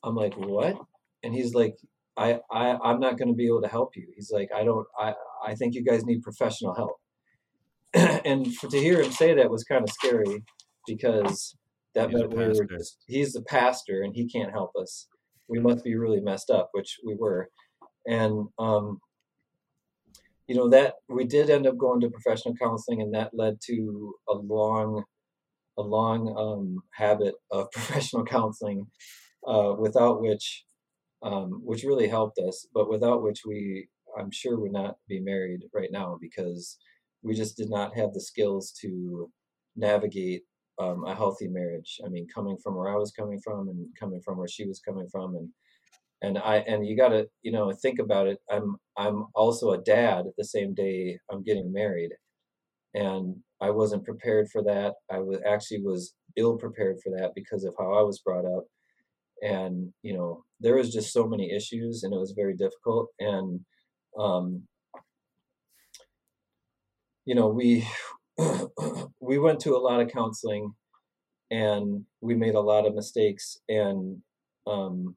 Speaker 2: I'm like, what? And he's like, I, I I'm not going to be able to help you. He's like, I don't, I, I think you guys need professional help. and for, to hear him say that was kind of scary because that he's meant we were just, he's the pastor and he can't help us. We must be really messed up, which we were. And, um, you know, that we did end up going to professional counseling and that led to a long, a long um, habit of professional counseling uh, without which, um, which really helped us, but without which we, I'm sure, would not be married right now because we just did not have the skills to navigate um, a healthy marriage. I mean, coming from where I was coming from and coming from where she was coming from, and and I and you got to you know think about it. I'm I'm also a dad the same day I'm getting married, and I wasn't prepared for that. I was actually was ill prepared for that because of how I was brought up, and you know there was just so many issues and it was very difficult and um, you know we we went to a lot of counseling and we made a lot of mistakes and um,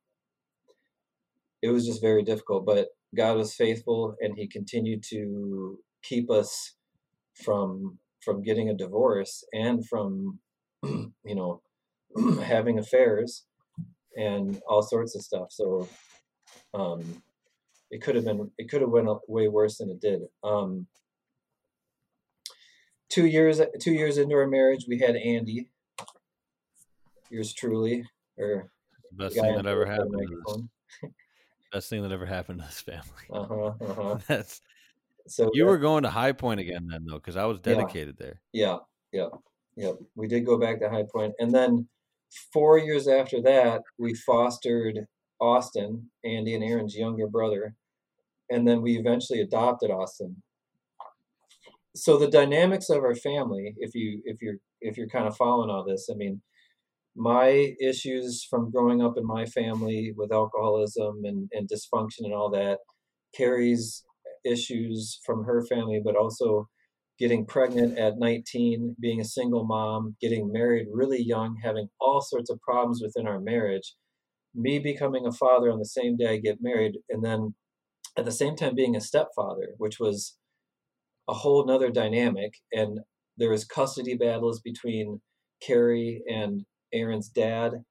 Speaker 2: it was just very difficult but god was faithful and he continued to keep us from from getting a divorce and from you know having affairs and all sorts of stuff. So um, it could have been it could have went way worse than it did. Um, two years two years into our marriage, we had Andy. Yours truly, or
Speaker 1: best thing that ever happened. best thing that ever happened to this family. Uh huh. Uh-huh. That's so. You were going to High Point again then, though, because I was dedicated
Speaker 2: yeah,
Speaker 1: there.
Speaker 2: Yeah, yeah, yeah. We did go back to High Point, and then four years after that, we fostered Austin, Andy and Aaron's younger brother, and then we eventually adopted Austin. So the dynamics of our family, if you if you're if you're kind of following all this, I mean, my issues from growing up in my family with alcoholism and, and dysfunction and all that carries issues from her family, but also getting pregnant at 19, being a single mom, getting married really young, having all sorts of problems within our marriage, me becoming a father on the same day I get married, and then at the same time being a stepfather, which was a whole nother dynamic. And there was custody battles between Carrie and Aaron's dad,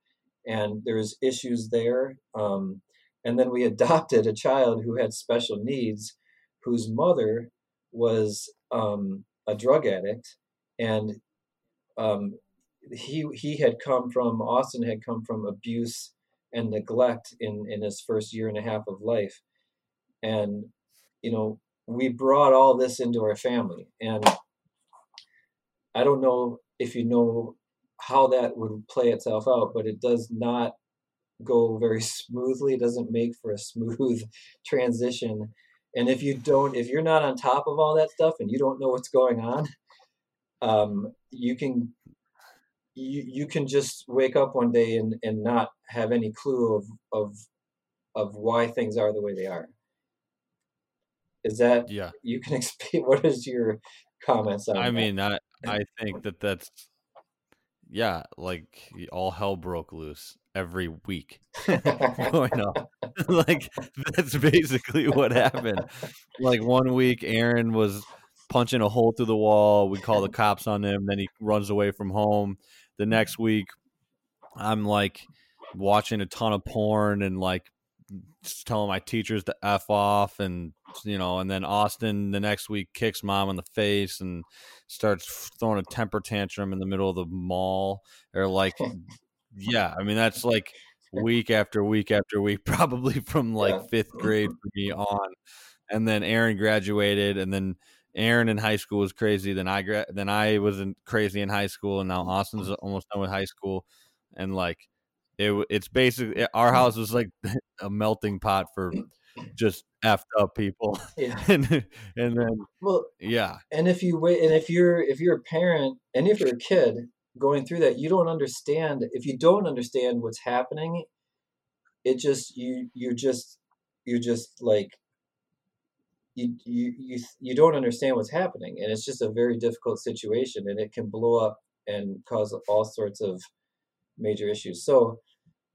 Speaker 2: and there was issues there. Um, and then we adopted a child who had special needs, whose mother was um, a drug addict, and um, he he had come from Austin had come from abuse and neglect in in his first year and a half of life, and you know we brought all this into our family, and I don't know if you know how that would play itself out, but it does not go very smoothly. It doesn't make for a smooth transition and if you don't, if you're not on top of all that stuff and you don't know what's going on, um, you can you you can just wake up one day and, and not have any clue of of of why things are the way they are. Is that
Speaker 1: yeah?
Speaker 2: You can explain. What is your comments on?
Speaker 1: I
Speaker 2: that?
Speaker 1: mean, I I think that that's yeah, like all hell broke loose every week going up. like that's basically what happened. Like one week, Aaron was punching a hole through the wall. We call the cops on him. Then he runs away from home. The next week, I'm like watching a ton of porn and like telling my teachers to f off and you know and then austin the next week kicks mom in the face and starts throwing a temper tantrum in the middle of the mall or like yeah i mean that's like week after week after week probably from like yeah. fifth grade for me on. And then aaron graduated and then aaron in high school was crazy then i gra- then i was in crazy in high school and now mm-hmm. austin's almost done with high school. And like it it's basically our mm-hmm. house was like a melting pot for just effed up people.
Speaker 2: Yeah.
Speaker 1: and and then
Speaker 2: Well,
Speaker 1: yeah,
Speaker 2: and if you wait, and if you're if you're a parent, and if you're a kid going through that, you don't understand. If you don't understand what's happening, it just you you're just you're just like you you you you don't understand what's happening, and it's just a very difficult situation, and it can blow up and cause all sorts of major issues. So,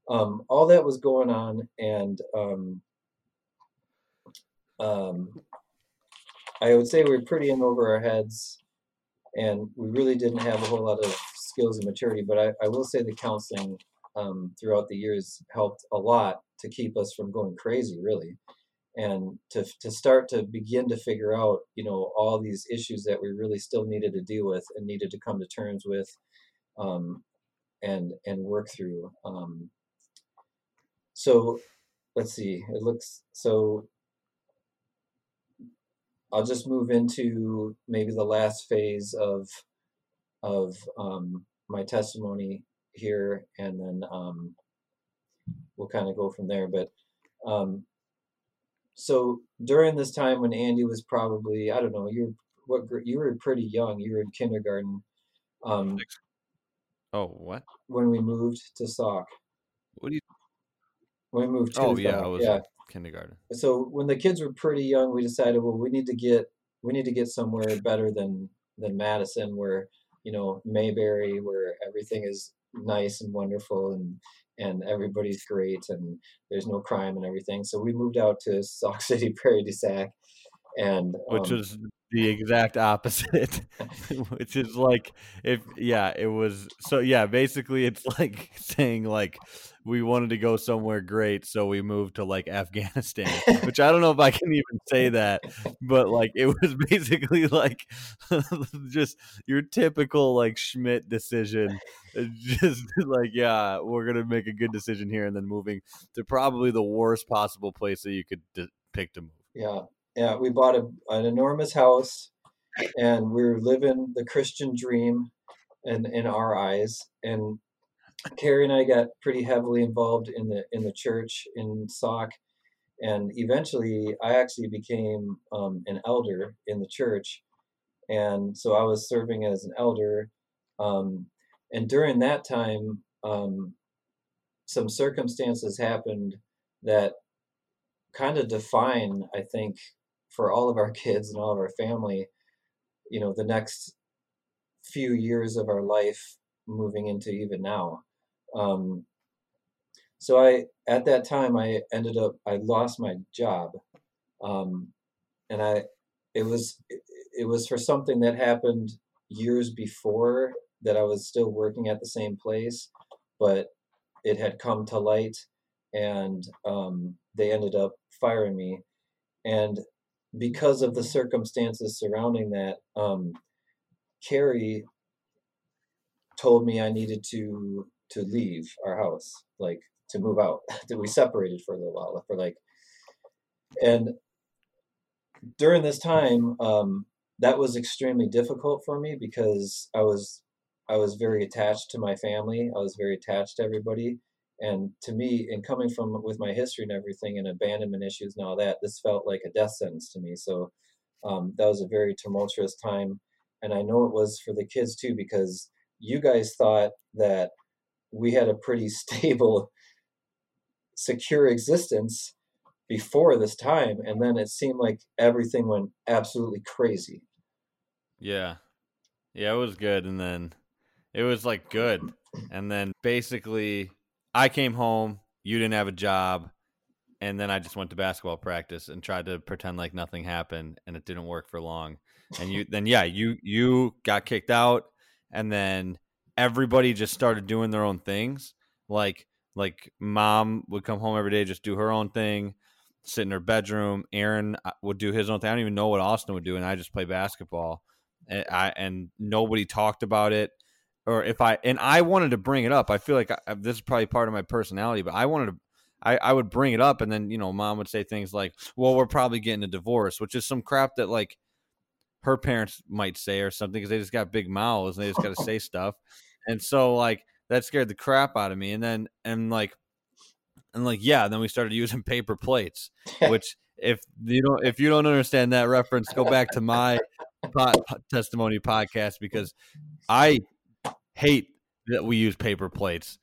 Speaker 2: um, all that was going on, and um, um, I would say we are pretty in over our heads, and we really didn't have a whole lot of skills and maturity. But I, I will say the counseling um, throughout the years helped a lot to keep us from going crazy, really, and to to start to begin to figure out, you know, all these issues that we really still needed to deal with and needed to come to terms with, um, and and work through. Um, so let's see. It looks so I'll just move into maybe the last phase of of um, my testimony here, and then um, we'll kind of go from there. But um, so during this time when Andy was probably I don't know you what you were pretty young. You were in kindergarten. Um,
Speaker 1: oh what?
Speaker 2: When we moved to Sauk.
Speaker 1: What do you?
Speaker 2: When we moved to
Speaker 1: oh yeah, I was
Speaker 2: yeah
Speaker 1: kindergarten.
Speaker 2: So when the kids were pretty young, we decided, well, we need to get we need to get somewhere better than than Madison, where you know Mayberry, where everything is nice and wonderful and and everybody's great and there's no crime and everything. So we moved out to Sauk City, Prairie du Sac, and
Speaker 1: which
Speaker 2: um,
Speaker 1: was the exact opposite which is like if yeah it was so yeah basically it's like saying like we wanted to go somewhere great so we moved to like afghanistan which i don't know if i can even say that but like it was basically like just your typical like schmidt decision just like yeah we're gonna make a good decision here and then moving to probably the worst possible place that you could d- pick to move.
Speaker 2: Yeah yeah, we bought a, an enormous house, and we were living the Christian dream, in in our eyes. And Carrie and I got pretty heavily involved in the in the church in Sauk, and eventually I actually became um, an elder in the church, and so I was serving as an elder. Um, and during that time, um, some circumstances happened that kind of define, I think, for all of our kids and all of our family, you know, the next few years of our life moving into even now. Um, so I, at that time, I ended up, I lost my job. Um, and I, it was, it was for something that happened years before that I was still working at the same place, but it had come to light and um, they ended up firing me. And because of the circumstances surrounding that, um, Carrie told me I needed to to leave our house, like to move out. that we separated for a little while, for like, and during this time, um, that was extremely difficult for me because I was I was very attached to my family. I was very attached to everybody, and to me, and coming from with my history and everything, and abandonment issues and all that, this felt like a death sentence to me. So um, that was a very tumultuous time, and I know it was for the kids too because you guys thought that we had a pretty stable, secure existence before this time, and then it seemed like everything went absolutely crazy.
Speaker 1: Yeah, yeah, it was good, and then it was like good, and then basically I came home, you didn't have a job, and then I just went to basketball practice and tried to pretend like nothing happened, and it didn't work for long. And you then yeah, you you got kicked out, and then everybody just started doing their own things. Like like mom would come home every day, just do her own thing, sit in her bedroom. Aaron uh, would do his own thing. I don't even know what Austin would do, and I just play basketball. And I and nobody talked about it or if I and I wanted to bring it up. I feel like I, this is probably part of my personality, but I wanted to. I, I would bring it up, and then you know, mom would say things like, "Well, we're probably getting a divorce," which is some crap that like her parents might say or something because they just got big mouths and they just got to say stuff. And so like that scared the crap out of me. And then and like and like yeah, then we started using paper plates, which if you don't if you don't understand that reference, go back to my testimony podcast because I hate that we use paper plates.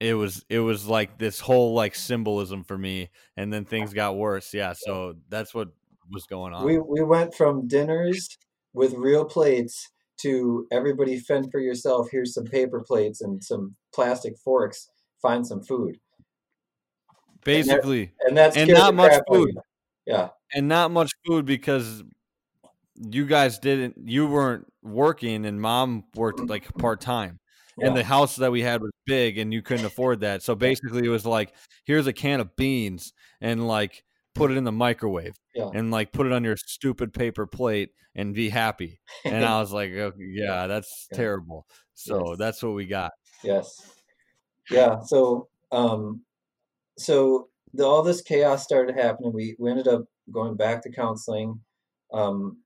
Speaker 1: It was it was like this whole like symbolism for me, and then things got worse. Yeah, so that's what was going on.
Speaker 2: We we went from dinners with real plates to everybody fend for yourself. Here's some paper plates and some plastic forks. Find some food.
Speaker 1: Basically,
Speaker 2: and, that,
Speaker 1: and, and not much food.
Speaker 2: Yeah,
Speaker 1: and not much food because you guys didn't. You weren't working, and mom worked like part time. Yeah. And the house that we had was big, and you couldn't afford that. So basically, it was like, here's a can of beans, and like put it in the microwave
Speaker 2: yeah.
Speaker 1: and like put it on your stupid paper plate and be happy. And I was like, okay, yeah, that's yeah. terrible. So yes. that's what we got.
Speaker 2: Yes. Yeah. So, um, so the, all this chaos started happening. We, we ended up going back to counseling, um,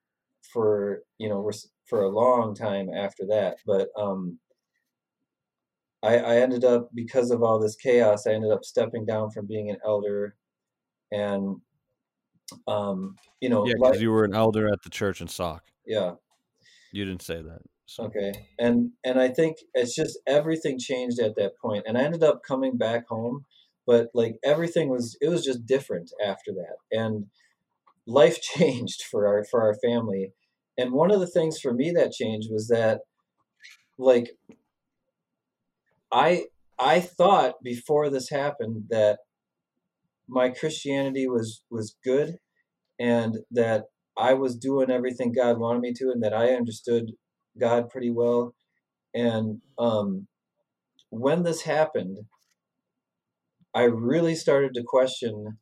Speaker 2: for, you know, for a long time after that. But, um, I, I ended up because of all this chaos, I ended up stepping down from being an elder and um, you know,
Speaker 1: yeah, because like, you were an elder at the church in Sauk.
Speaker 2: Yeah,
Speaker 1: you didn't say that.
Speaker 2: So. Okay, and and I think it's just everything changed at that point, and I ended up coming back home, but like everything was it was just different after that, and life changed for our for our family, and one of the things for me that changed was that, like, I I thought before this happened that my Christianity was was good, and that I was doing everything God wanted me to, and that I understood God pretty well. And um, when this happened, I really started to question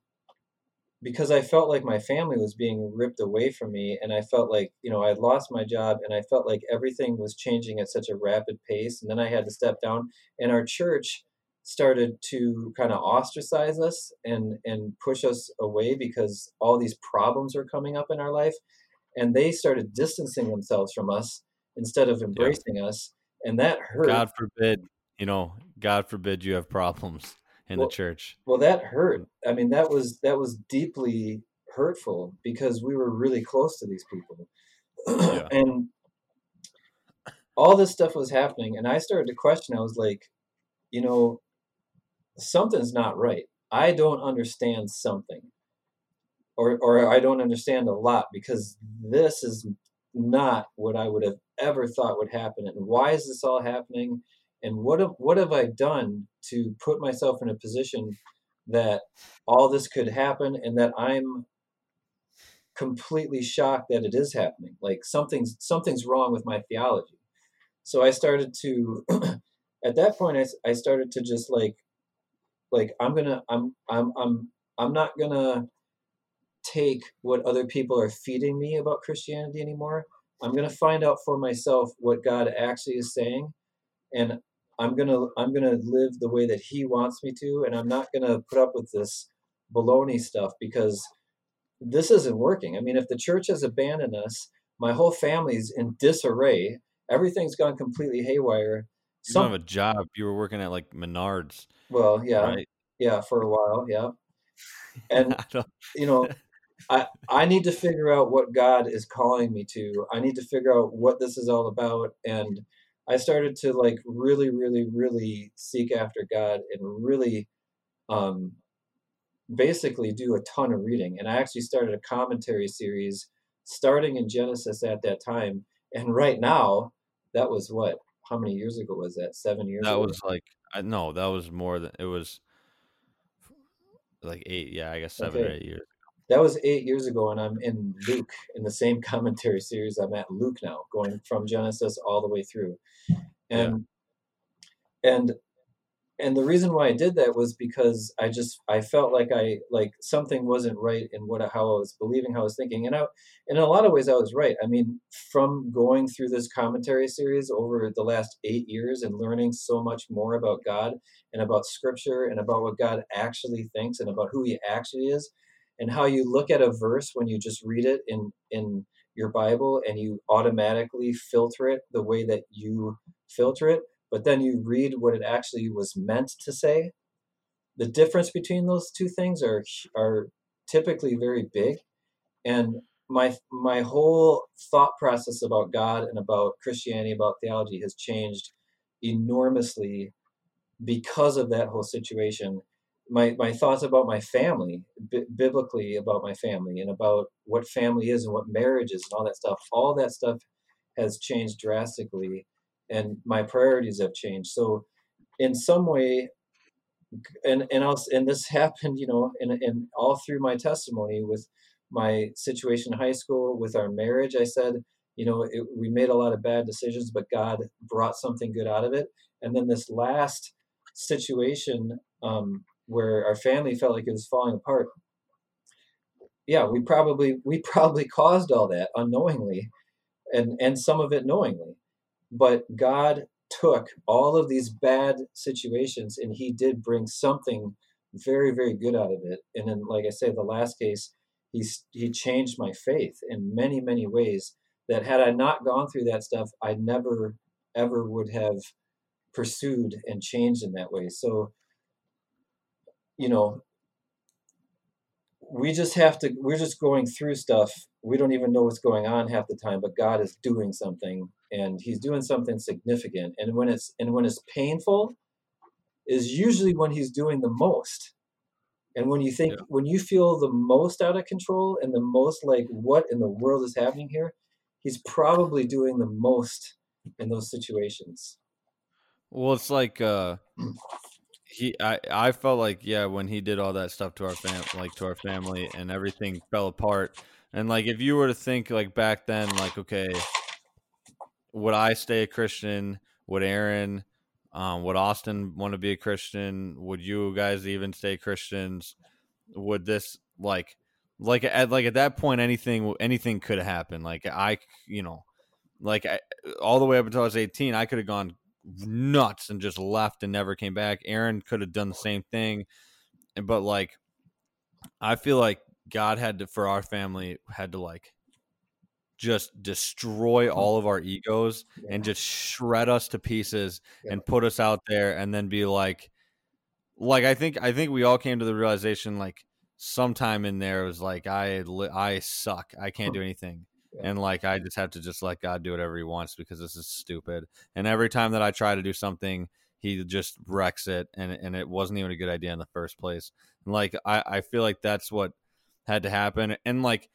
Speaker 2: because I felt like my family was being ripped away from me, and I felt like you know I lost my job, and I felt like everything was changing at such a rapid pace, and then I had to step down. And our church started to kind of ostracize us and and push us away because all these problems were coming up in our life and they started distancing themselves from us instead of embracing yeah. us and that hurt
Speaker 1: god forbid you know god forbid you have problems in
Speaker 2: well,
Speaker 1: the church
Speaker 2: well that hurt mm. i mean that was that was deeply hurtful because we were really close to these people yeah. and all this stuff was happening and i started to question i was like you know something's not right. I don't understand something. Or, or I don't understand a lot because this is not what I would have ever thought would happen. And why is this all happening? And what have, what have I done to put myself in a position that all this could happen and that I'm completely shocked that it is happening? Like something's something's wrong with my theology. So I started to at that point I, I started to just like like i'm gonna i'm i'm i'm i'm not gonna take what other people are feeding me about christianity anymore i'm gonna find out for myself what god actually is saying and i'm gonna i'm gonna live the way that he wants me to and i'm not gonna put up with this baloney stuff because this isn't working i mean if the church has abandoned us my whole family's in disarray everything's gone completely haywire
Speaker 1: you don't have a job. You were working at like Menards.
Speaker 2: Well, yeah, right? yeah, for a while, yeah. And you know, I I need to figure out what God is calling me to. I need to figure out what this is all about, and I started to like really, really, really seek after God and really, um, basically do a ton of reading. And I actually started a commentary series starting in Genesis at that time. And right now, that was what how many years ago was that? Seven years.
Speaker 1: That
Speaker 2: ago?
Speaker 1: was like I no, that was more than it was like eight. Yeah, I guess seven okay. or eight years.
Speaker 2: That was eight years ago, and I'm in Luke in the same commentary series. I'm at Luke now, going from Genesis all the way through, and yeah. and and the reason why I did that was because I just I felt like I like something wasn't right in what how I was believing, how I was thinking, and I in a lot of ways I was right. I mean, from going through this commentary series over the last eight years and learning so much more about God and about Scripture and about what God actually thinks and about who He actually is, and how you look at a verse when you just read it in in your Bible and you automatically filter it the way that you filter it but then you read what it actually was meant to say. The difference between those two things are are typically very big and my my whole thought process about god and about christianity about theology has changed enormously because of that whole situation my my thoughts about my family b- biblically about my family and about what family is and what marriage is and all that stuff all that stuff has changed drastically and my priorities have changed. So in some way and and else and this happened you know in, in all through my testimony with my situation in high school with our marriage i said you know it, we made a lot of bad decisions but god brought something good out of it. And then this last situation um, where our family felt like it was falling apart. Yeah we probably we probably caused all that unknowingly and and some of it knowingly. But god took all of these bad situations and he did bring something very very good out of it. And then like i say the last case he's he changed my faith in many many ways that had i not gone through that stuff i never ever would have pursued and changed in that way. So you know we just have to we're just going through stuff. We don't even know what's going on half the time but god is doing something and he's doing something significant. And when it's and when it's painful is usually when he's doing the most. And when you think yeah. when you feel the most out of control and the most like what in the world is happening here he's probably doing the most in those situations.
Speaker 1: Well it's like uh he I I felt like yeah when he did all that stuff to our fam like to our family and everything fell apart and like if you were to think like back then like okay would I stay a Christian? Would Aaron um would Austin want to be a Christian? Would you guys even stay Christians? Would this like like at like at that point anything anything could happen like I you know like I, all the way up until I was 18 I could have gone nuts and just left and never came back. Aaron could have done the same thing, but like, I feel like God had to for our family had to like just destroy hmm. all of our egos yeah. and just shred us to pieces yeah. and put us out there and then be like like I think I think we all came to the realization like sometime in there was like I I suck. I can't do anything and like I just have to just let God do whatever He wants because this is stupid. And every time that I try to do something, He just wrecks it, and and it wasn't even a good idea in the first place. And like I I feel like that's what had to happen, and like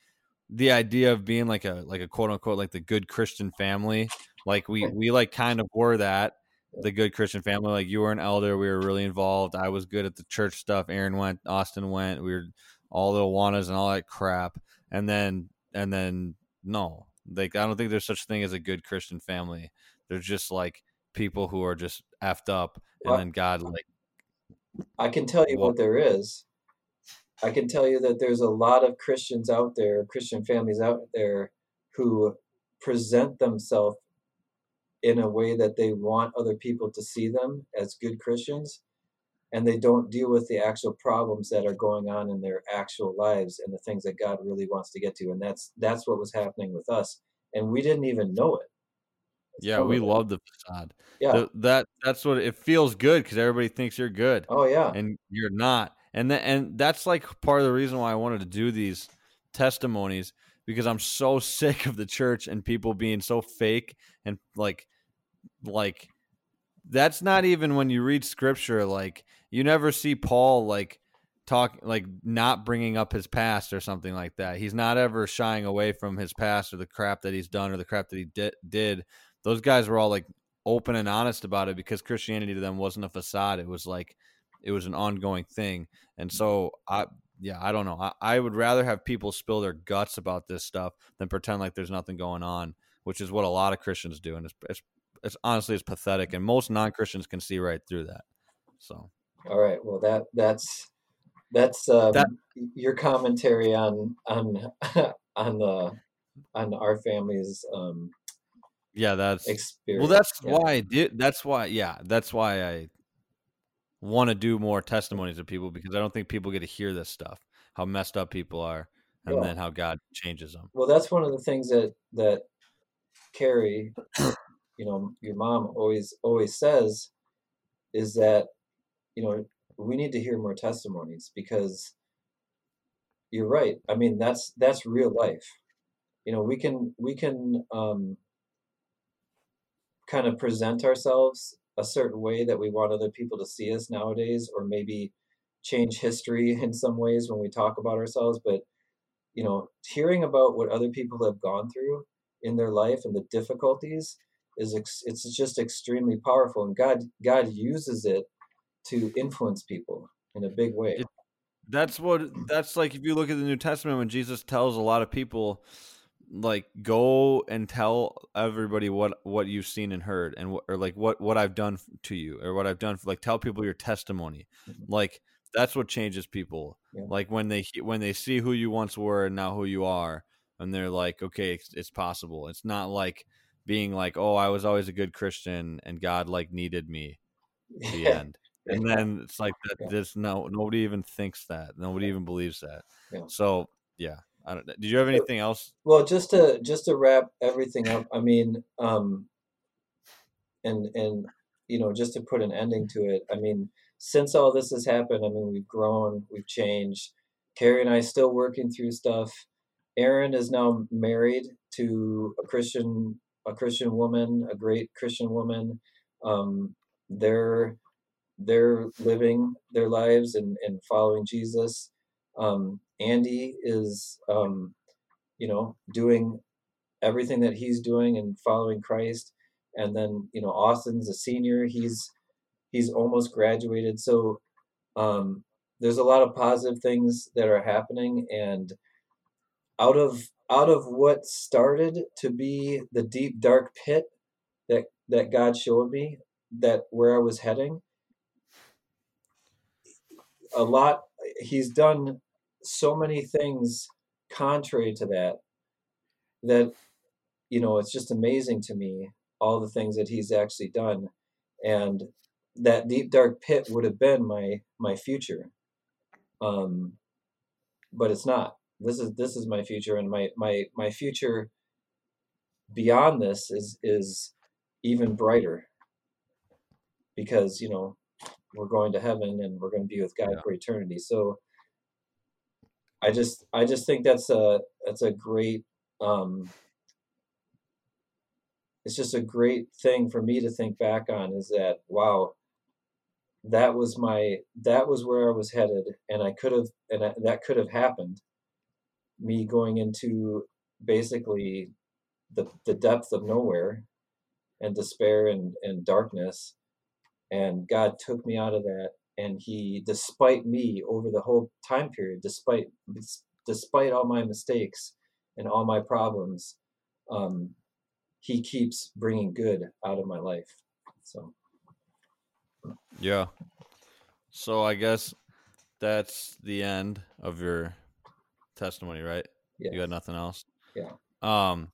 Speaker 1: the idea of being like a like a quote unquote like the good Christian family, like we we like kind of were that the good Christian family. Like you were an elder, we were really involved. I was good at the church stuff. Aaron went, Austin went. We were all the Awanas and all that crap. And then and then no, like I don't think there's such thing as a good Christian family. There's just like people who are just effed up, and well, then God like.
Speaker 2: I can tell you what there is. I can tell you that there's a lot of Christians out there, Christian families out there, who present themselves in a way that they want other people to see them as good Christians and they don't deal with the actual problems that are going on in their actual lives and the things that God really wants to get to and that's that's what was happening with us and we didn't even know it.
Speaker 1: Yeah we love the facade. Yeah. The, that that's what it feels good because everybody thinks you're good
Speaker 2: oh yeah.
Speaker 1: and you're not and that and that's like part of the reason why i wanted to do these testimonies because i'm so sick of the church and people being so fake and like like that's not even when you read scripture like you never see paul like talk like not bringing up his past or something like that. He's not ever shying away from his past or the crap that he's done or the crap that he di- did. Those guys were all like open and honest about it because christianity to them wasn't a facade. It was like it was an ongoing thing. And so i yeah i don't know. I, I would rather have people spill their guts about this stuff than pretend like there's nothing going on which is what a lot of christians do. And it's, it's it's honestly it's pathetic, and most non Christians can see right through that. So,
Speaker 2: all right, well that that's that's um, that, your commentary on on on the on our family's um
Speaker 1: yeah that's experience. well that's yeah. why I did that's why yeah that's why I want to do more testimonies of people because I don't think people get to hear this stuff how messed up people are and then how God changes them.
Speaker 2: Well, that's one of the things that that Carrie you know your mom always always says is that you know we need to hear more testimonies because you're right. I mean that's that's real life. You know we can we can um kind of present ourselves a certain way that we want other people to see us nowadays or maybe change history in some ways when we talk about ourselves but you know hearing about what other people have gone through in their life and the difficulties is ex- it's just extremely powerful and god god uses it to influence people in a big way
Speaker 1: It- That's what that's like if you look at the New Testament when Jesus tells a lot of people like go and tell everybody what what you've seen and heard and what or like what what I've done to you or what I've done for, like tell people your testimony.
Speaker 2: Mhm.
Speaker 1: Like that's what changes people.
Speaker 2: Yeah.
Speaker 1: Like when they when they see who you once were and now who you are and they're like okay it's, it's possible. It's not like being like oh I was always a good Christian and God like needed me the
Speaker 2: yeah
Speaker 1: end. And then it's like that.
Speaker 2: Yeah.
Speaker 1: This no, nobody even thinks that. Nobody even believes that.
Speaker 2: Yeah.
Speaker 1: So yeah, I don't. Did you have anything else?
Speaker 2: Well, just to just to wrap everything up, I mean, um, and and you know, just to put an ending to it, I mean, since all this has happened, I mean, we've grown, we've changed. Carrie and I still working through stuff. Aaron is now married to a Christian a Christian woman, a great Christian woman. Um, they're they're living their lives and, and following Jesus. Um, Andy is um, you know, doing everything that he's doing and following Christ. And then, you know, Austin's a senior. He's he's almost graduated. So um, there's a lot of positive things that are happening. And out of out of what started to be the deep dark pit that that God showed me that where I was heading, a lot he's done so many things contrary to that that you know it's just amazing to me all the things that he's actually done and that deep dark pit would have been my my future. Um but it's not. This is this is my future and my my my future beyond this is is even brighter. Because you know we're going to heaven and we're going to be with God
Speaker 1: Yeah.
Speaker 2: for eternity. So I just I just think that's a that's a great um it's just a great thing for me to think back on is that wow that was my that was where I was headed and I could have and I, that could have happened. Me going into basically the the depth of nowhere and despair and and darkness and God took me out of that and he despite me over the whole time period despite despite all my mistakes and all my problems um he keeps bringing good out of my life so
Speaker 1: Yeah. So I guess that's the end of your testimony, right?
Speaker 2: yeah
Speaker 1: You got nothing else.
Speaker 2: Yeah.
Speaker 1: Um.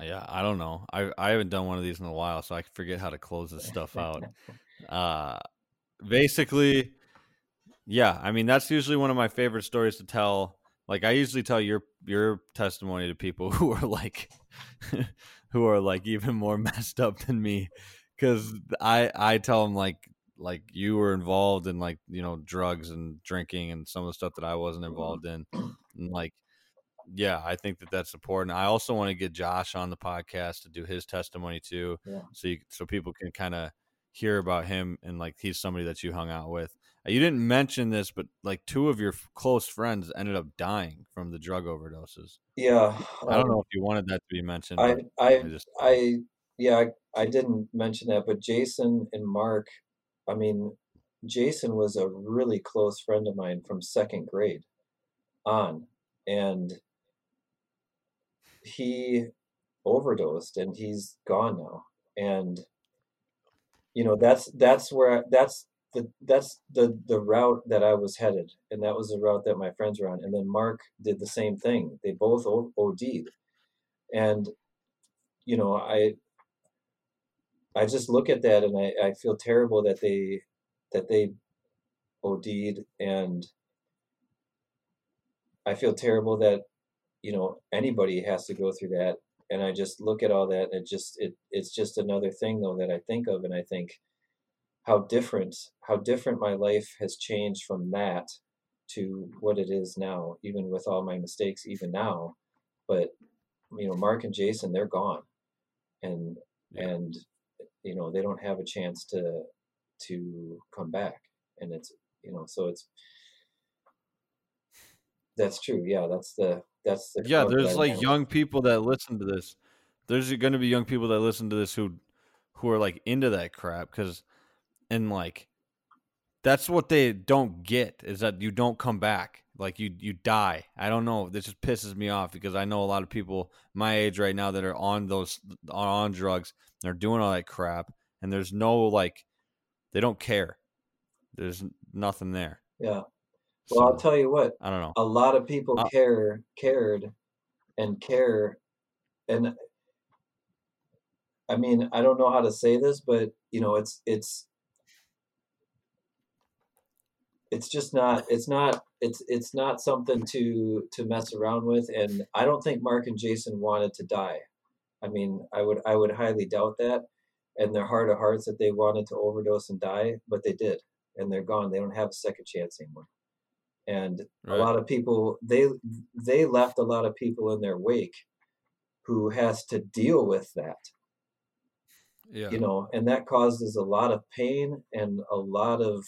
Speaker 1: Yeah, I don't know. I I haven't done one of these in a while, so I forget how to close this stuff out. uh basically yeah i mean that's usually one of my favorite stories to tell like i usually tell your your testimony to people who are like who are like even more messed up than me because i i tell them like like you were involved in like you know drugs and drinking and some of the stuff that i wasn't involved in and like yeah i think that that's important i also want to get josh on the podcast to do his testimony too
Speaker 2: Yeah.
Speaker 1: so you, so people can kind of hear about him and like he's somebody that you hung out with Uh, you didn't mention this but like two of your f- close friends ended up dying from the drug overdoses
Speaker 2: yeah
Speaker 1: i don't
Speaker 2: um,
Speaker 1: know if you wanted that to be mentioned
Speaker 2: I, I
Speaker 1: I just
Speaker 2: I yeah, I, I didn't mention that, but Jason and Mark, I mean, Jason was a really close friend of mine from second grade on, and he overdosed and he's gone now. And you know, that's that's where I, that's the that's the the route that I was headed, and that was the route that my friends were on. And then Mark did the same thing. They both OD'd, and you know, I I just look at that and I, I feel terrible that they that they OD'd and I feel terrible that you know anybody has to go through that and I just look at all that and it just it it's just another thing though that I think of and I think how different how different my life has changed from that to what it is now even with all my mistakes even now. But you know Mark and Jason they're gone. And and you know they don't have a chance to to come back. And it's you know so it's that's true. Yeah that's the that's the
Speaker 1: yeah there's like young people that listen to this. There's going to be young people that listen to this who who are like into that crap because and like that's what they don't get is that you don't come back. Like you you die. I don't know this just pisses me off because i know a lot of people my age right now that are on those are on drugs they're doing all that crap and there's no like they don't care. There's nothing there.
Speaker 2: Yeah well so, i'll tell you what
Speaker 1: i don't know.
Speaker 2: a lot of people uh, care cared and care and i mean i don't know how to say this but you know it's it's it's just not it's not it's it's not something to to mess around with and i don't think mark and jason wanted to die. I mean i would i would highly doubt that and their heart of hearts that they wanted to overdose and die but they did and they're gone. They don't have a second chance anymore and right. a lot of people they they left a lot of people in their wake who has to deal with that yeah. you know and that causes a lot of pain and a lot of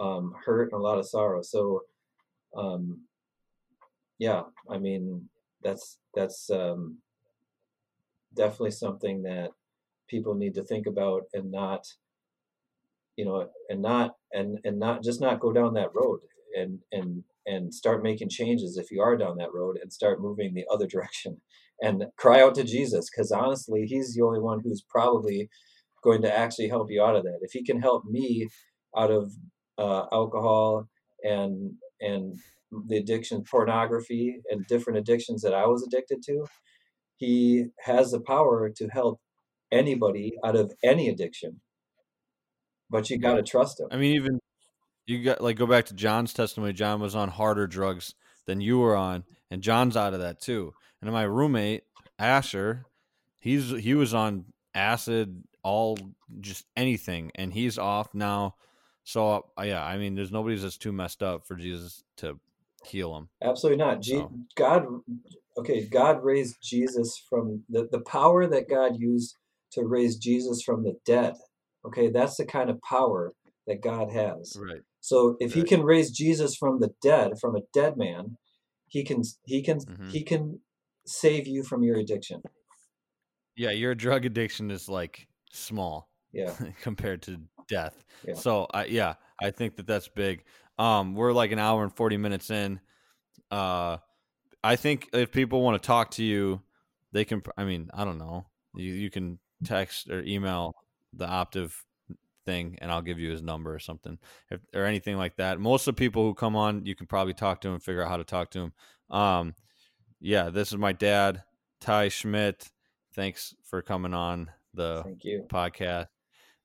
Speaker 2: um, hurt and a lot of sorrow. So, um, yeah, I mean, that's that's um, definitely something that people need to think about and not, you know, and not and and not just not go down that road and and and start making changes if you are down that road and start moving the other direction and cry out to Jesus because honestly he's the only one who's probably going to actually help you out of that. If he can help me out of uh, alcohol and and the addiction pornography and different addictions that I was addicted to he has the power to help anybody out of any addiction. But you got to trust him.
Speaker 1: I mean even you got like go back to John's testimony John was on harder drugs than you were on and John's out of that too and my roommate Asher he's he was on acid all just anything and he's off now so uh, yeah, I mean, there's nobody that's too messed up for Jesus to heal them.
Speaker 2: Absolutely not. So. God, okay, God raised Jesus from the the power that God used to raise Jesus from the dead. Okay, that's the kind of power that God has.
Speaker 1: Right.
Speaker 2: So if right. He can raise Jesus from the dead, from a dead man, He can He can mm-hmm. He can save you from your addiction.
Speaker 1: Yeah, your drug addiction is like small.
Speaker 2: Yeah.
Speaker 1: compared to death. Yeah. So I yeah, I think that that's big. Um, we're like an hour and forty minutes in. Uh, I think if people want to talk to you, they can. I mean, I don't know. You you can text or email the Optiv thing, and I'll give you his number or something, if, or anything like that. Most of the people who come on, you can probably talk to him and figure out how to talk to him. Um, yeah, this is my dad, Ty Schmidt. Thanks for coming on the podcast.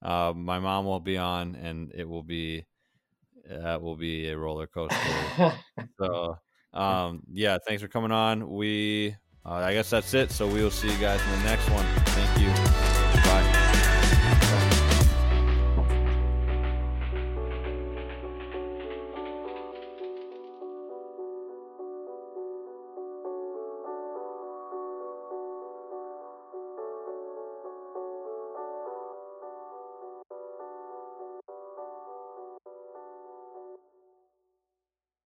Speaker 1: Uh, my mom will be on, and it will be that will be a roller coaster. so, um, yeah, thanks for coming on. We, uh, I guess that's it. So we will see you guys in the next one. Thank you.